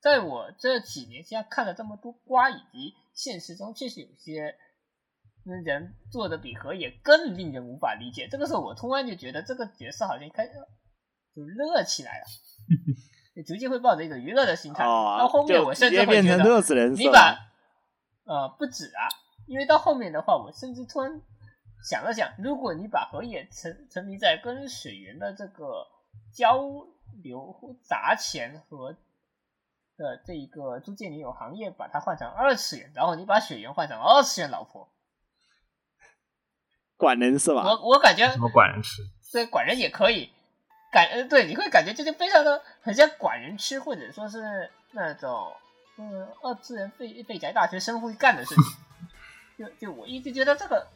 在我这几年下看了这么多瓜，以及现实中确实有些人做的比河野更令人无法理解。这个时候，我突然就觉得这个角色好像开始就热起来了，就逐渐会抱着一种娱乐的心态。哦，到后面我甚至会觉得，乐子人你把。呃不止啊，因为到后面的话，我甚至突然想了想，如果你把河野沉沉迷在跟水源的这个交流砸钱和的这一个租借女友行业，把它换成二次元，然后你把水源换成二次元老婆，管人是吧？我我感觉什么管人吃？对管人也可以，感呃对，你会感觉这就非常的很像管人吃，或者说是那种嗯二次元废废宅大学生会干的事情。就就我一直觉得这个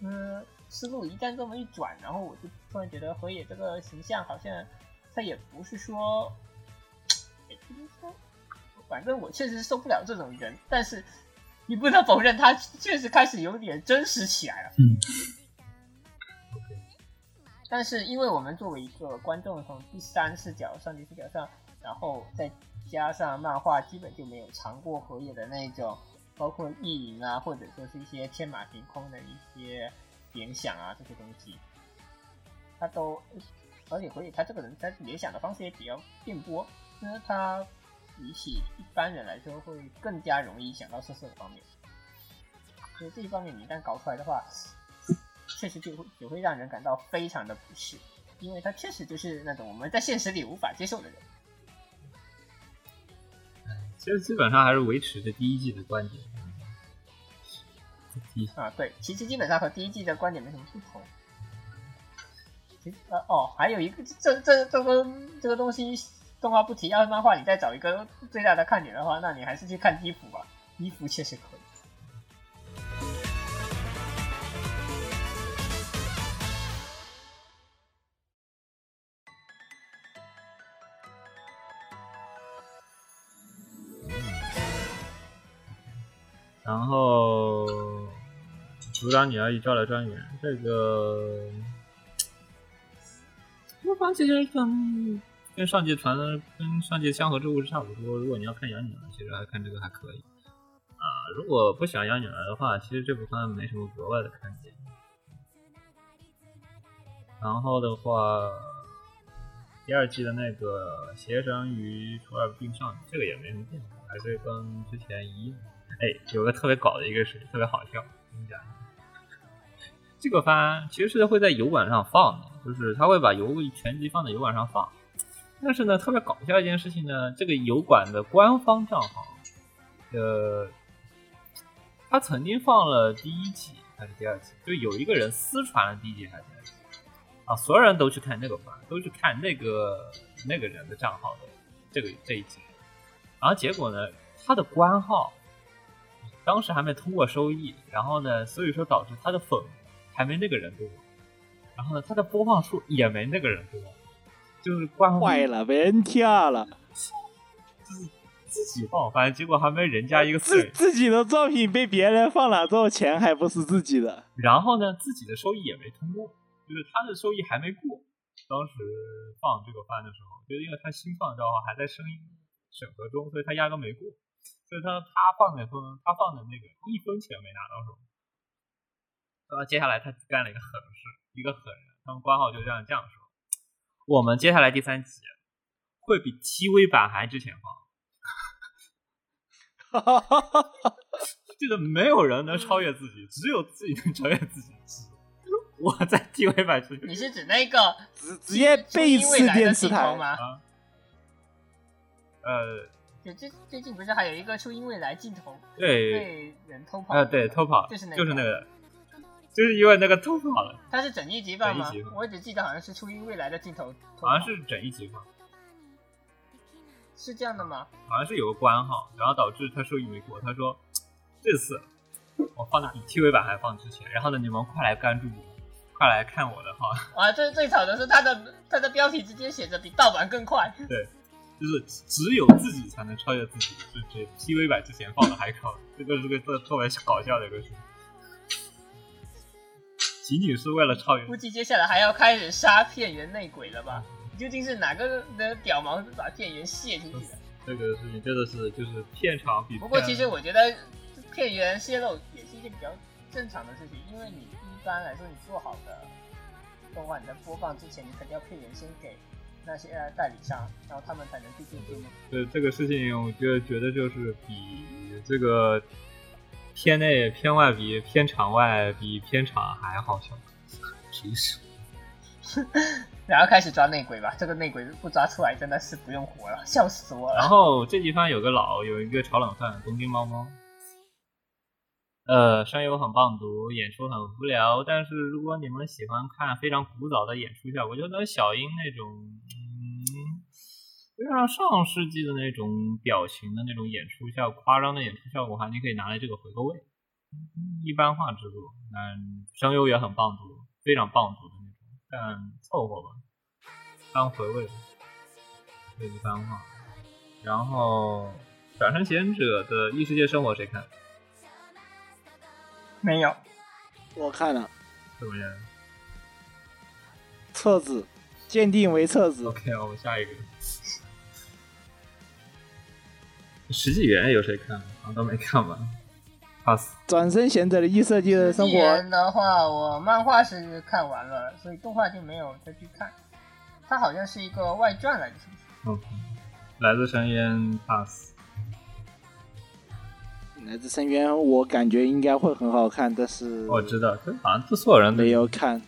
嗯思路一旦这么一转，然后我就突然觉得河野这个形象好像他也不是说，也不是说，反正我确实受不了这种人，但是你不能否认他确实开始有点真实起来了。嗯。但是因为我们作为一个观众，从第三视角、上帝视角上，然后再加上漫画，基本就没有尝过河野的那种，包括意淫啊，或者说是一些天马行空的一些联想啊这些东西，他都，而且河野他这个人，他联想的方式也比较电波，因为他比起一般人来说，会更加容易想到色色的方面，所以这一方面你一旦搞出来的话，确实就会也会让人感到非常的不适，因为他确实就是那种我们在现实里无法接受的人。其实基本上还是维持着第一季的观点。啊，对，其实基本上和第一季的观点没什么不同。其实呃哦，还有一个这这这个这个东西，动画不提，要是漫画你再找一个最大的看点的话，那你还是去看衣服吧，衣服确实可然后阻挡女儿已招来专员，这个这个方其实跟跟上季传的跟上季相合之物是差不多。如果你要看养女儿，其实还看这个还可以啊。如果不喜欢养女儿的话，其实这部番没什么格外的看点。然后的话，第二季的那个邪神与初二并上，这个也没什么变化，还是跟之前一样。哎，有个特别搞的一个事，特别好笑，跟你讲。这个番其实是会在油管上放的，就是他会把油全集放在油管上放。但是呢，特别搞笑一件事情呢，这个油管的官方账号，呃，他曾经放了第一集还是第二集，就有一个人私传了第一集还是第二集啊，所有人都去看那个番，都去看那个那个人的账号的这个这一集，然后结果呢，他的官号当时还没通过收益，然后呢，所以说导致他的粉还没那个人多，然后呢，他的播放数也没那个人多，就是官方坏了，被人跳了，就是自己放，反正结果还没人家一个自，自己的作品被别人放了之后，钱还不是自己的。然后呢，自己的收益也没通过，就是他的收益还没过。当时放这个番的时候，就是因为他新放的账号还在声音审核中，所以他压根没过。所以他他放的分，他放的那个一分钱没拿到手。然后接下来他干了一个狠事，一个狠人，他们官号就这样这样说：我们接下来第三集会比 TV 版还之前放。这个没有人能超越自己，只有自己能超越自己。我在 TV 版出你是指那个直直接背刺电视台，吗？呃，就最最近不是还有一个初音未来镜头对，被人偷跑？啊，对，偷跑，就是那个。就是那个，就是因为那个偷跑了，它是整一集放吗？集？我只记得好像是初音未来的镜头好像是整一集放，是这样的吗？好像是有个官号，然后导致他收益没过。他说这次我放的比 TV 版还放之前，然后呢，你们快来关注我，快来看我的号，啊，最最吵的是他的他的标题直接写着比盗版更快，就是只有自己才能超越自己，是这 TV 版之前放的还靠，这个是个特特别搞笑的一个事情，仅仅是为了超越估计接下来还要开始杀片源内鬼了吧？究竟是哪个的屌毛把片源泄进去的？这个事情，真的是就是片场比片。不过其实我觉得片源泄露也是一件比较正常的事情，因为你一般来说你做好的动画你在播放之前，你肯定要片源先给那些呃代理商，然后他们才能去竞争。对这个事情，我就觉得就是比这个片内、片外比片场外比片场还好笑。平时 然后开始抓内鬼吧，这个内鬼不抓出来真的是不用活了，笑死我了然。后这地方有个老有一个炒冷饭，东京猫猫。呃，声优很棒读，演出很无聊，但是如果你们喜欢看非常古早的演出效果，就跟小樱那种，嗯，非常上世纪的那种表情的那种演出效果，夸张的演出效果的话，你可以拿来这个回个味。嗯一般化制作，嗯，声优也很棒读，非常棒读的那种，但凑合吧，当回味，这一般化。然后《转身贤者》的异世界生活谁看？没有，我看了怎么样册子，鉴定为册子。？OK，我们下一个。十纪元有谁看？好像都没看完？pass。转身贤者的异世界的生纪活，元的话，我漫画是看完了，所以动画就没有再去看。它好像是一个外传来的，是不是？嗯，来自深渊 pass。来自深渊，我感觉应该会很好看，但是我知道，这好像这所有人都没有看。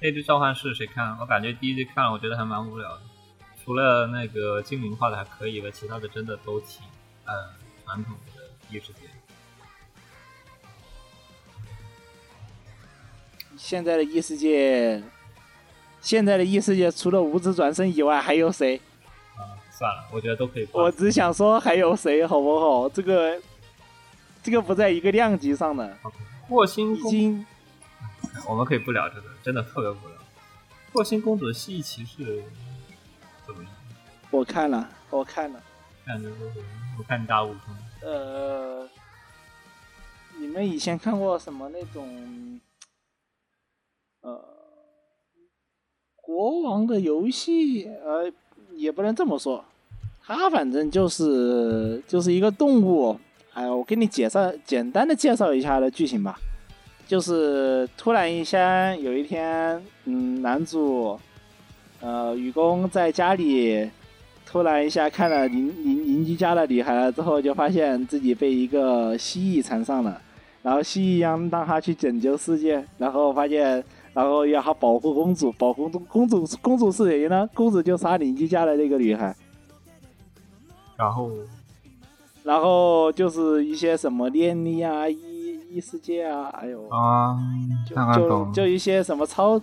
那只召唤师谁看？我感觉第一集看了，我觉得还蛮无聊的。除了那个精灵画的还可以吧，其他的真的都挺呃传统的异世界。现在的异世界，现在的异世界除了无职转身以外，还有谁？啊，算了，我觉得都可以。我只想说还有谁，好不好？这个，这个不在一个量级上的，霍星，已经 我们可以不聊这个，真的特别无聊。霍星公主蜥蜴骑士怎么样？我看了，我看了。看着就是我看大悟空，呃，你们以前看过什么那种，呃，国王的游戏？呃，也不能这么说，他反正就是就是一个动物。哎，我给你介绍简单的介绍一下的剧情吧。就是突然一下有一天，嗯，男主，呃，愚公在家里突然一下看了邻邻邻居家的女孩了之后，就发现自己被一个蜥蜴缠上了，然后蜥蜴让让他去拯救世界，然后发现，然后要他保护公主，保护公主，公主是谁呢？公主就杀邻居家的那个女孩，然后然后就是一些什么恋力啊、异异世界啊，哎呦啊，就就。就一些什么超，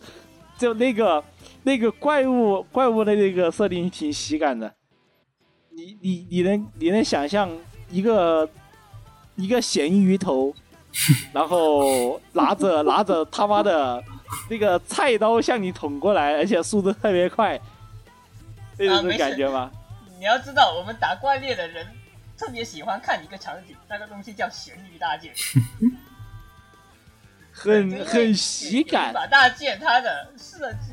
就那个那个怪物怪物的那个设定挺喜感的。你你你能你能想象一个一个咸鱼头，然后拿着 拿着他妈的那个菜刀向你捅过来，而且速度特别快，那种感觉吗？你要知道，我们打怪猎的人特别喜欢看一个场景，那个东西叫咸鱼大剑，很很喜感一。把大剑它的设计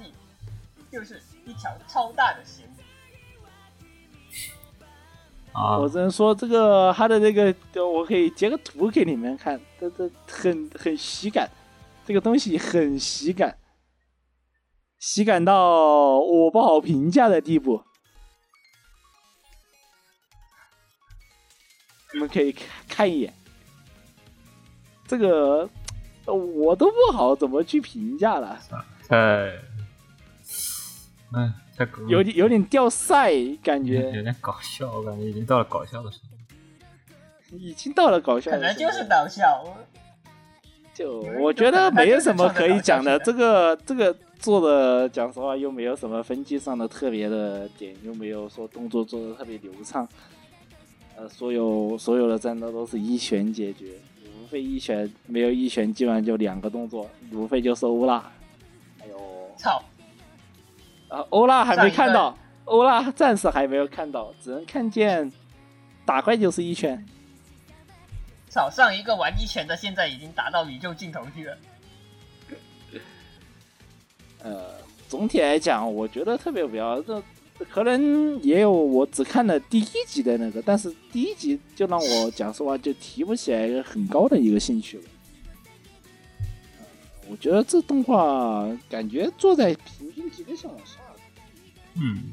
就是一条超大的咸鱼。啊我，只能说这个它的那个，我可以截个图给你们看，这这很很喜感，这个东西很喜感，喜感到我不好评价的地步。你们可以看看一眼，这个呃我都不好怎么去评价了，太，哎，太狗有点有点掉赛感觉。有，点搞笑，我感觉已经到了搞笑的时候。已经到了搞笑可能就是搞笑。就我觉得没有什么可以讲的，这个这个做的，讲实话又没有什么分级上的特别的点，又没有说动作做的特别流畅，呃，所有所有的战斗都是一拳解决，无非一拳没有一拳，基本上就两个动作，无非就是欧拉，还有操，啊欧拉还没看到，欧拉暂时还没有看到，只能看见打怪就是一拳，早！上一个玩一拳的，现在已经达到宇宙尽头去了。呃，总体来讲，我觉得特别无聊。这可能也有我只看了第一集的那个，但是第一集就让我讲实话就提不起来很高的一个兴趣了。呃我觉得这动画感觉坐在平均级的线往下，嗯，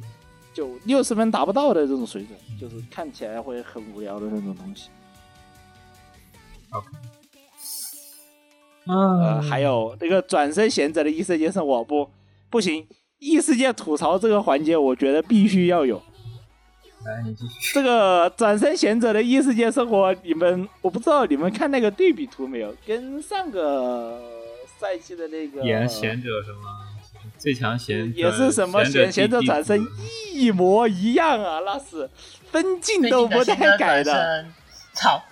就六十分达不到的这种水准，就是看起来会很无聊的那种东西。呃，嗯还有那个转身贤者的异世界生活不不行，异世界吐槽这个环节，我觉得必须要有。这个转身贤者的异世界生活，你们我不知道你们看那个对比图没有？跟上个赛季的那个演贤者什么最强贤者也是什么贤贤者转身一模一样啊，那是分镜都不带改的，操！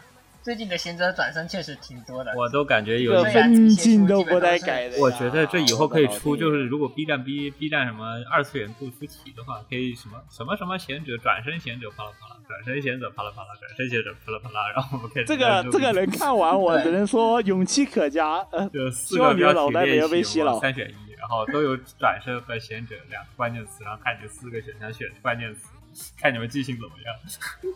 最近的贤者转身确实挺多的。我都感觉有分镜都不带改的。我觉得这以后可以出，就是如果 B 站 B B 站什么二次元做出题的话，可以什么什么什么贤者转身贤者啪啦啪啦，转身贤者啪啦啪啦，转身贤者啪啦啪啦，然后我们开始这个这个人看完，我只能说勇气可嘉。希望你的脑袋没有被洗脑三选一，然后都有转身和贤者两个关键词，然后看你四个选项选关键词，看你们记性怎么样，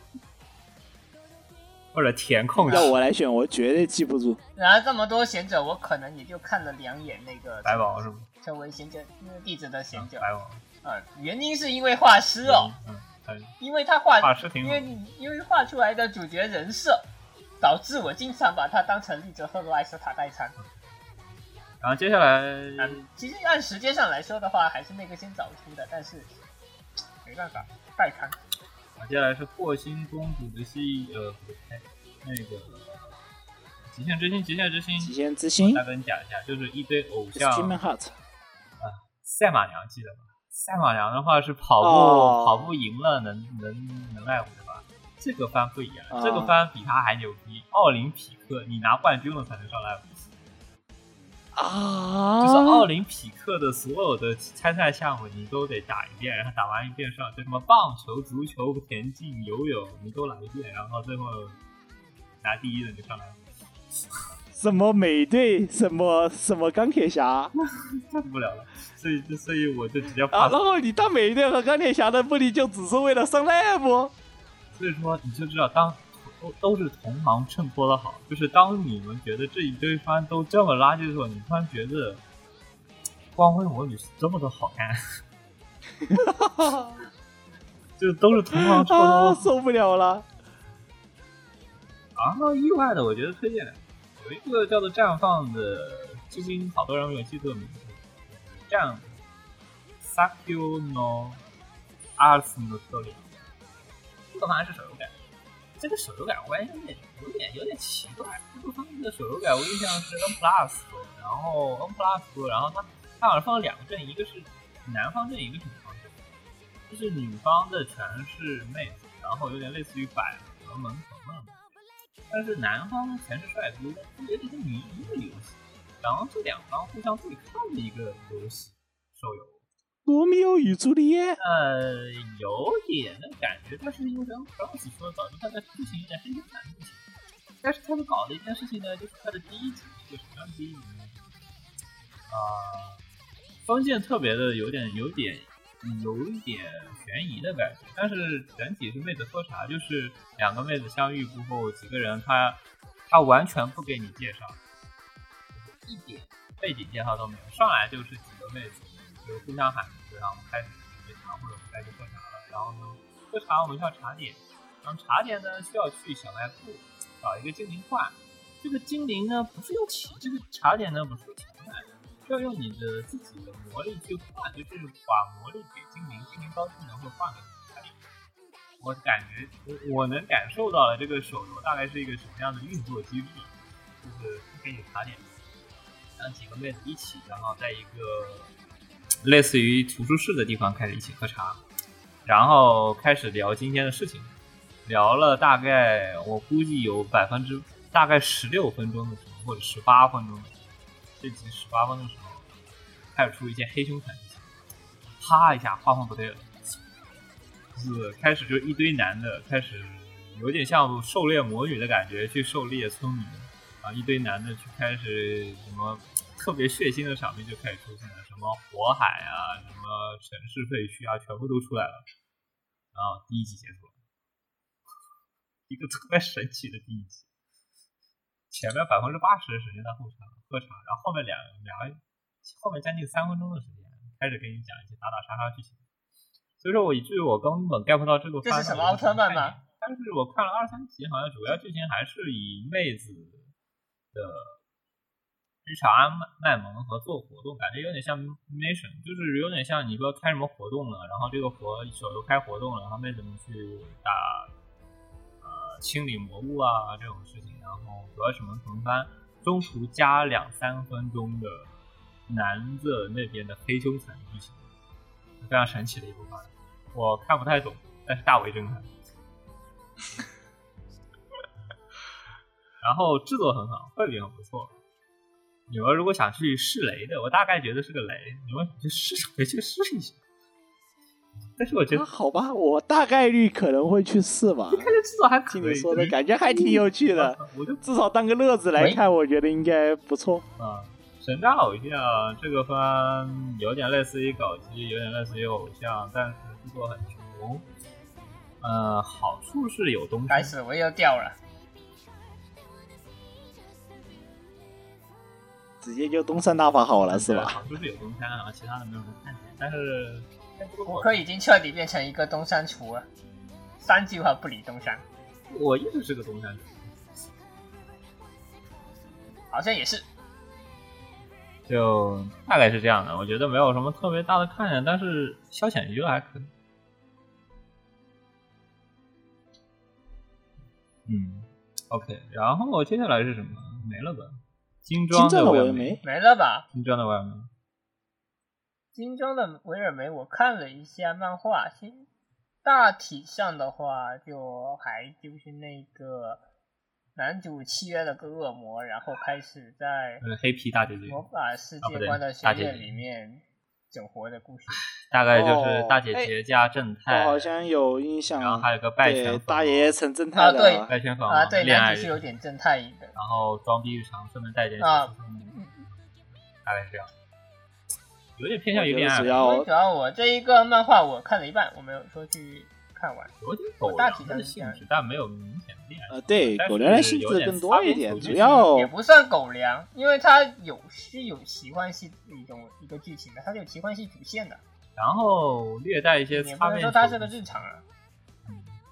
或者填空要我来选，我绝对记不住。然后这么多贤者，我可能也就看了两眼那个白宝是吗？成为贤者那个弟子的贤者。白宝啊，原因是因为画师哦，嗯，嗯因为他画画师挺好因为你因为画出来的主角人设，导致我经常把他当成利泽赫罗埃斯塔代参。然后接下来嗯，其实按时间上来说的话，还是那个先早出的，但是没办法，代刊。接下来是霍星公主的戏，呃，不对，那个极限之星，极限之星，极限之星我再跟你讲一下，就是一堆偶像 Heart，赛马娘记得吧？赛马娘的话是跑步、哦跑步赢了能能能赖我的吧？这个番不一样，啊这个番比他还牛逼。奥林匹克，你拿冠军了才能上赖我。啊，就是奥林匹克的所有的参赛项目你都得打一遍，然后打完一遍上，就什么棒球、足球、田径、游泳，你都来一遍，然后最后拿第一的就上来了。什么美队，什么什么钢铁侠受 不了了，所以所以我就直接 啊，然后你当美队和钢铁侠的目的就只是为了上 lab，所以说你就知道当。都都是同行衬托的好，就是当你们觉得这一堆番都这么垃圾的时候，你突然觉得《光辉魔女》是这么的好看 就都是同行衬托的啊，受不了了。然后意外的，我觉得推荐，有一个叫做《绽放》的，至今好多人没有记错名字，绽 Sakyo no Ars no Story，这个好像是手游改，这个手游改我感觉有点有点有点奇怪。这个方面的手游改我印象是 N Plus，然后 N Plus，然后它它好像放了两个阵，一个是男方阵，一个是女方阵。就是女方的全是妹子，然后有点类似于百合萌宠那种感觉，但是男方全是帅哥，有点像女一的游戏。然后这两方互相对抗的一个游戏手游。罗密欧与朱丽叶，呃，有点那感觉，但是因为刚刚子说，导致他的剧情有点黑心感剧情。但是他们搞的一件事情呢，就是他的第一集就是什么样的第一集呢？啊、封建特别的有点有点有一点悬疑的感觉，但是整体是妹子喝茶，就是两个妹子相遇过后，几个人他他完全不给你介绍，一点背景介绍都没有，上来就是几个妹子就互相喊，然后开始准备茶或者我们开始喝茶了，然后呢喝茶我们需要茶点，然后茶点呢需要去小卖部找一个精灵换，这个精灵呢不是用钱，这个茶点呢不是用钱买的。要用你的自己的魔力去换，就是把魔力给精灵，精灵高兴了会换给你茶点。我感觉我我能感受到了这个手游大概是一个什么样的运作机制，就是给你茶点，让几个妹子一起，然后在一个类似于图书室的地方开始一起喝茶，然后开始聊今天的事情，聊了大概我估计有百分之大概十六分钟的时候，或者十八分钟。这集十八分的时候，开始出一些黑凶惨剧情，啪一下画风不对了，就是开始就一堆男的开始有点像狩猎魔女的感觉去狩猎村民啊，一堆男的去开始什么特别血腥的场面就开始出现了，么火海啊，什么城市废墟啊，全部都出来了。然后第一集结束了，一个特别神奇的第一集。前面百分之八十的时间在后场喝茶，然后后面两两个后面将近三分钟的时间开始给你讲一些打打杀杀剧情。所以说我以至于我根本 get 不到这个这是什么奥特曼吗？但是我看了二三集，好像主要剧情还是以妹子的日常卖萌和做活动，感觉有点像 mission，就是有点像你说开什么活动了，然后这个活手游开活动了，然后妹子们去打呃清理魔物啊这种事情。然后主要是门横翻，中途加两三分钟的男的那边的黑凶残剧情，非常神奇的一部番，我看不太懂，但是大为震撼。然后制作很好，绘笔很不错。你们如果想去试雷的，我大概觉得是个雷，你们想去试可以去试一下。但是我觉得啊好吧，我大概率可能会去试吧。看着制作还听你说的感觉还挺有趣的，我就至少当个乐子来看，我觉得应该不错。啊，神战偶像这个番有点类似于搞基，有点类似于偶像，但是制作很穷。呃，好处是有东西，开始，我又掉了。直接就东山大法好了是吧？好处是有东山啊，其他的没有什么看点。但是我可已经彻底变成一个东山厨了，三句话不理东山，我一直是个东山厨，好像也是。就大概是这样的。我觉得没有什么特别大的看点，但是消遣娱乐还可以。嗯，OK，然后接下来是什么？没了吧？金金装维尔的我也没，没。了吧？精装的维尔梅，精装的维尔梅，我看了一下漫画，新大体上的话，就还就是那个男主契约了个恶魔，然后开始在呃，黑皮大姐姐，魔法世界观的学大姐姐。院里面整活的故事。大概就是哦大姐姐加正太，我好像有印象。然后还有个拜对权大爷爷成正太的啊对拜权粉啊，对，恋爱男主是有点正太的。然后装逼日常，顺便带点啊大概是这样，有点偏向于恋爱主要我这一个漫画我看了一半，我没有说去看完。有点狗大体粮的性质，但没有明显的恋爱。呃，对，狗粮的性质更多一点，主要也不算狗粮，因为它有是有奇幻系一种一个剧情的，它是有奇幻系主线的，然后略带一些也不擦边球。能说它是个日常啊。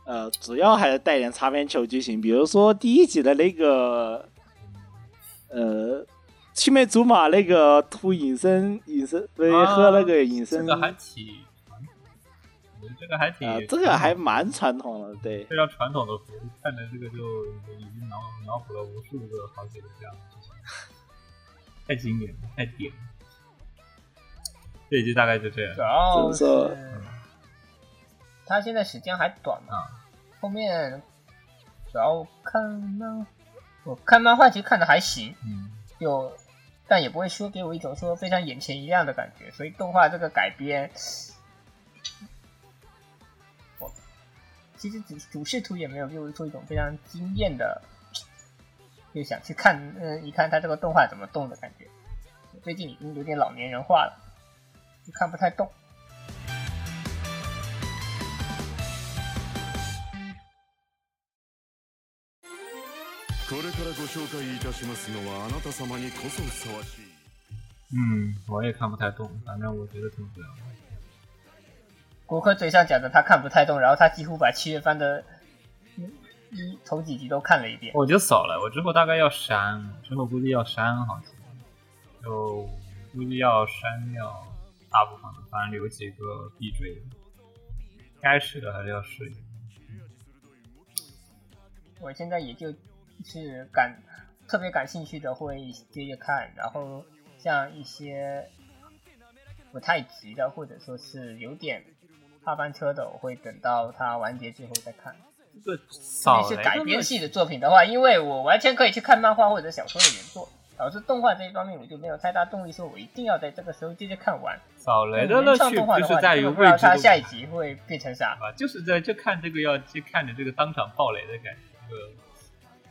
呃，主要还是带点擦边球剧情，比如说第一集的那个，呃，青梅竹马那个涂隐身隐身，对，啊喝那个隐身，这个还挺这个还挺、啊，这个还蛮传统的，对。非常传统的服务，看着这个就已经脑脑补了无数个好几个这样的事情，太经典了，太点了。这一集大概就这样主。要是他现在时间还短嘛，后面主要看漫，我看漫画其实看的还行，嗯，就但也不会说给我一种说非常眼前一亮的感觉，所以动画这个改编，其实主主视图也没有给我出一种非常惊艳的，就想去看，嗯、一看他这个动画怎么动的感觉。最近已经有点老年人化了，就看不太动。これからご紹介いたしますのはあなた様にこそふさわしい嗯，我也看不太懂，反正我觉得挺无聊的。 国科嘴上讲的他看不太懂，然后他几乎把七月番的嗯一头几集都看了一遍。我就扫了，我之后大概要删，之后估计要删，好像就估计要删掉大部分的，反正留几个必追的，该试的。还是要试一下。我现在也就是感特别感兴趣的。会接着看，然后像一些不太急的，或者说是有点怕翻车的，我会等到它完结之后再看。这个特扫雷是改编系的作品的话，因为我完全可以去看漫画或者小说的原作，导致动画这一方面我就没有太大动力说我一定要在这个时候接着看完。扫雷的乐趣就是在于不知道未知的它下一集会变成啥。啊，就是在就看这个要去看着这个当场爆雷的感觉，这个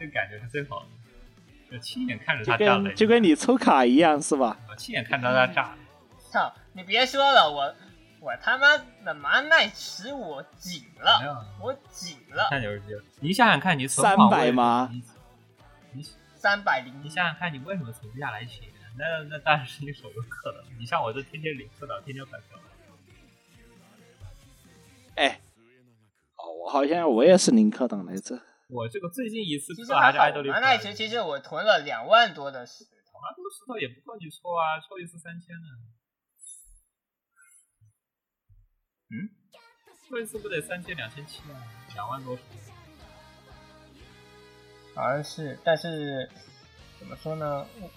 这个感觉是最好的，就亲眼看着就他炸雷，就跟你抽卡一样是吧？我亲眼看着他炸，操！你别说了，我我他妈的麻奈池我紧没了，我紧了，看就是这样。你想想看，你存款300为吗三百零你想想看，你为什么存不下来钱？那那当然是你手游氪的。你像我这天天领氪到天天返票，哎，哦，我好像我也是零氪党来着。我这个最近一次其实氪还是爱豆，力麻奈池其实我囤了两万多的石头，啊，这个石头也不够你抽啊，抽一次三千呢。嗯，抽一次不得三千两千七啊，两万多石头。好像是，但是怎么说呢？我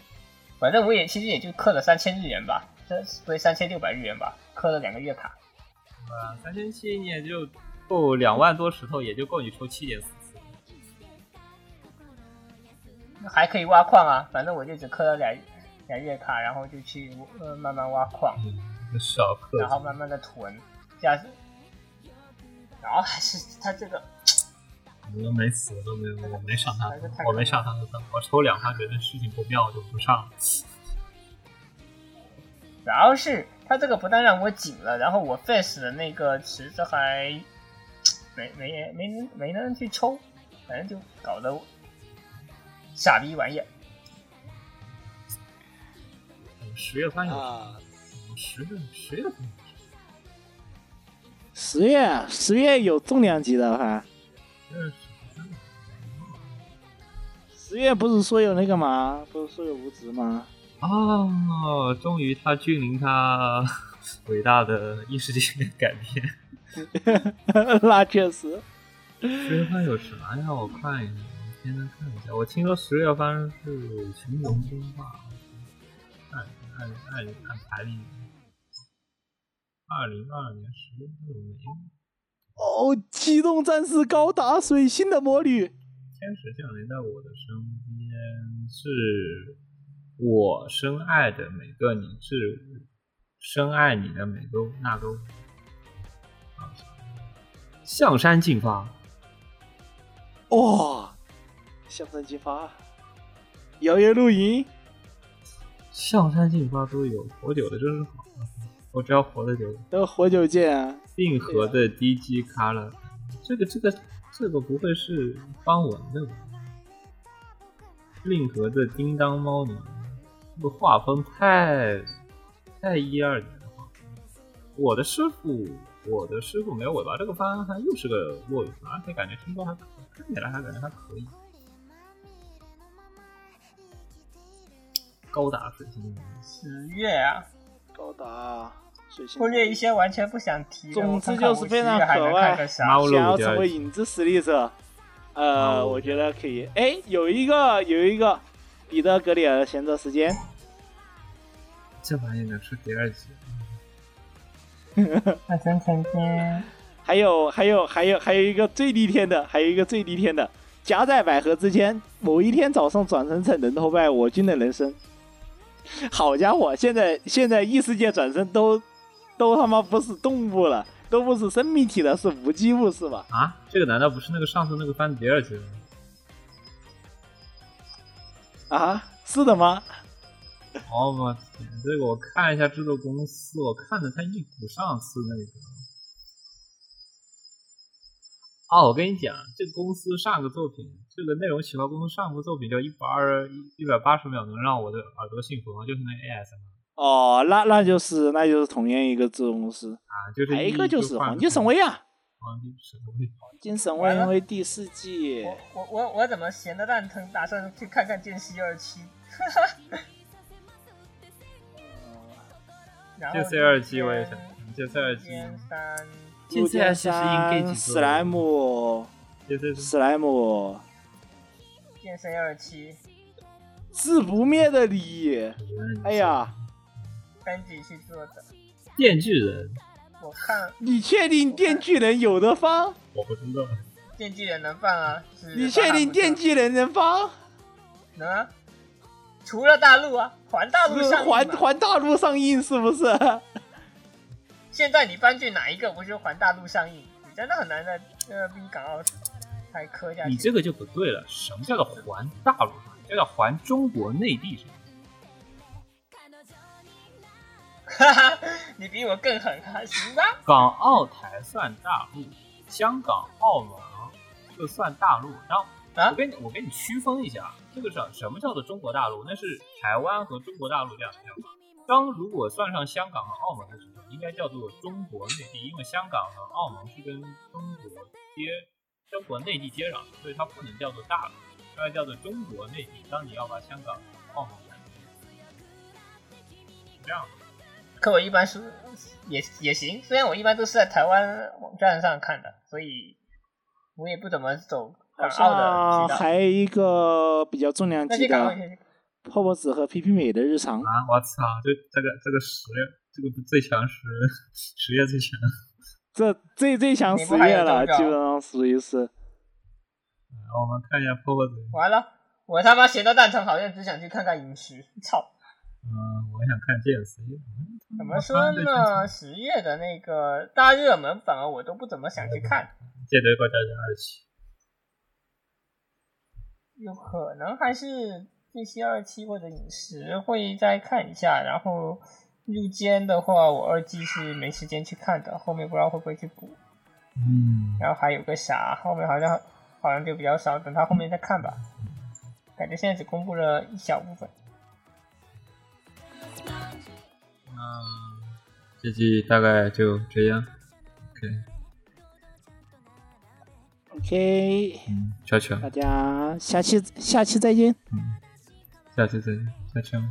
反正我也其实也就氪了三千日元吧，这不是三千六百日元吧，氪了两个月卡。啊，三千七你也就够两万多石头，也就够你抽七点四次。还可以挖矿啊，反正我就只氪了两两月卡，然后就去呃慢慢挖矿，嗯，少氪然后慢慢的囤，加，然后还是他这个我都没死，我都没有，我没上他我没上他的当，我抽两下觉得事情不妙，我就不上了。主要是他这个不但让我紧了，然后我 face 的那个池子还没没没人没人去抽，反正就搞得我傻逼玩意儿。十月份有啊，十月十月份十月十月有重量级的哈，嗯，十月不是说有那个吗？不是说有无职吗？哦，终于他君临他伟大的异世界改变。那确实，十月份有啥呀？我看一下，我现在看一下。我听说十月份是《群龙争霸》，按按按按排名，二零二二年十月份有没有？哦，机动战士高达水星的魔女，天使降临在我的身边，是我深爱的每个你，是深爱你的每个那个我。啊象山进发，哇、向山进发，摇曳露营，象山进发都有，活久的真是好。我只要活得久，都活久见啊！令和的 DG 卡了，这个这个这个不会是方文的吧？令和的叮当猫呢？这个画风太太一二年的画风。我的师傅，我的师傅没有尾巴，这个番还又是个落羽番，而且感觉听说还可看起来还感觉还可以。高达水星，十月啊，高达水星忽略一些完全不想提的。总之就是非常我十月还能可爱看个啥马？想要成为影子实力者，呃，哦我觉得可以。哎，有一个有一个彼得格里尔的闲着时间，这玩意能出第二集？那真成天还有还有还有还有一个最逆天的，还有一个最逆天的，夹在百合之间，某一天早上转生成人头拜我军的人生。好家伙，现在现在异世界转生都都他妈不是动物了，都不是生命体了，是无机物是吧？啊，这个难道不是那个上次那个番的第二季吗？啊，是的吗？哦我天，这个我看一下制作公司，我看着他一股上次那个。哦，我跟你讲，这个公司上个作品，这个内容企划公司上个作品叫一百二一百八十秒能让我的耳朵幸福吗？就是那 ASM 哦，那那就是那就是同样一个制作公司，啊，就是还有一个就是黄金神威啊，黄金神威，黄金神威因为第四季我我我我怎么闲的蛋疼，打算去看看《剑西二期》然后这 C 二季我也想看，这 C 二期，三，这 C 二季是 Engage 史莱姆，史莱姆，剑 C 二期，自不灭的你，哎呀，班级去做的。电锯人，我看你确定电锯人有的放？我不知道，电锯人能放啊？是你确定电锯人能放？能啊？除了大陆啊，环大陆是上环环大陆上映是不是？现在你搬去哪一个不是环大陆上映？你真的很难在呃逼港澳台磕下去。你这个就不对了。什么叫做环大陆上？这叫环中国内地上。哈哈，你比我更狠啊！行吧，港澳台算大陆，香港、澳门就算大陆。然后啊我跟你我给你区分一下，这个什什么叫做中国大陆？那是台湾和中国大陆两个地方。当如果算上香港和澳门的时候，应该叫做中国内地，因为香港和澳门是跟中国接中国内地接壤的，所以它不能叫做大陆，它要叫做中国内地。当你要把香港、澳门这样。可我一般是也也行，虽然我一般都是在台湾网站上看的，所以我也不怎么走好港澳的像渠道。还有一个比较重量级的泡泡子和皮皮美的日常。啊！我操，这这个这个十这个不最强十十月最强。这最最强十月了，基本上属于是。我们看一下泡泡嘴，完了，我他妈闲到蛋疼，好像只想去看看饮食。操！嗯，我想看 JC。怎么说呢？十月的那个大热门，反而我都不怎么想去看，借对过家人二期，有可能还是这些二期或者饮食会再看一下。然后入监的话，我二季是没时间去看的，后面不知道会不会去补。嗯，然后还有个啥，后面好像好像就比较少，等他后面再看吧。感觉现在只公布了一小部分。嗯这季大概就这样。OK，OK，嗯，悄悄，大家下期下期再见。嗯，下期再见，悄悄。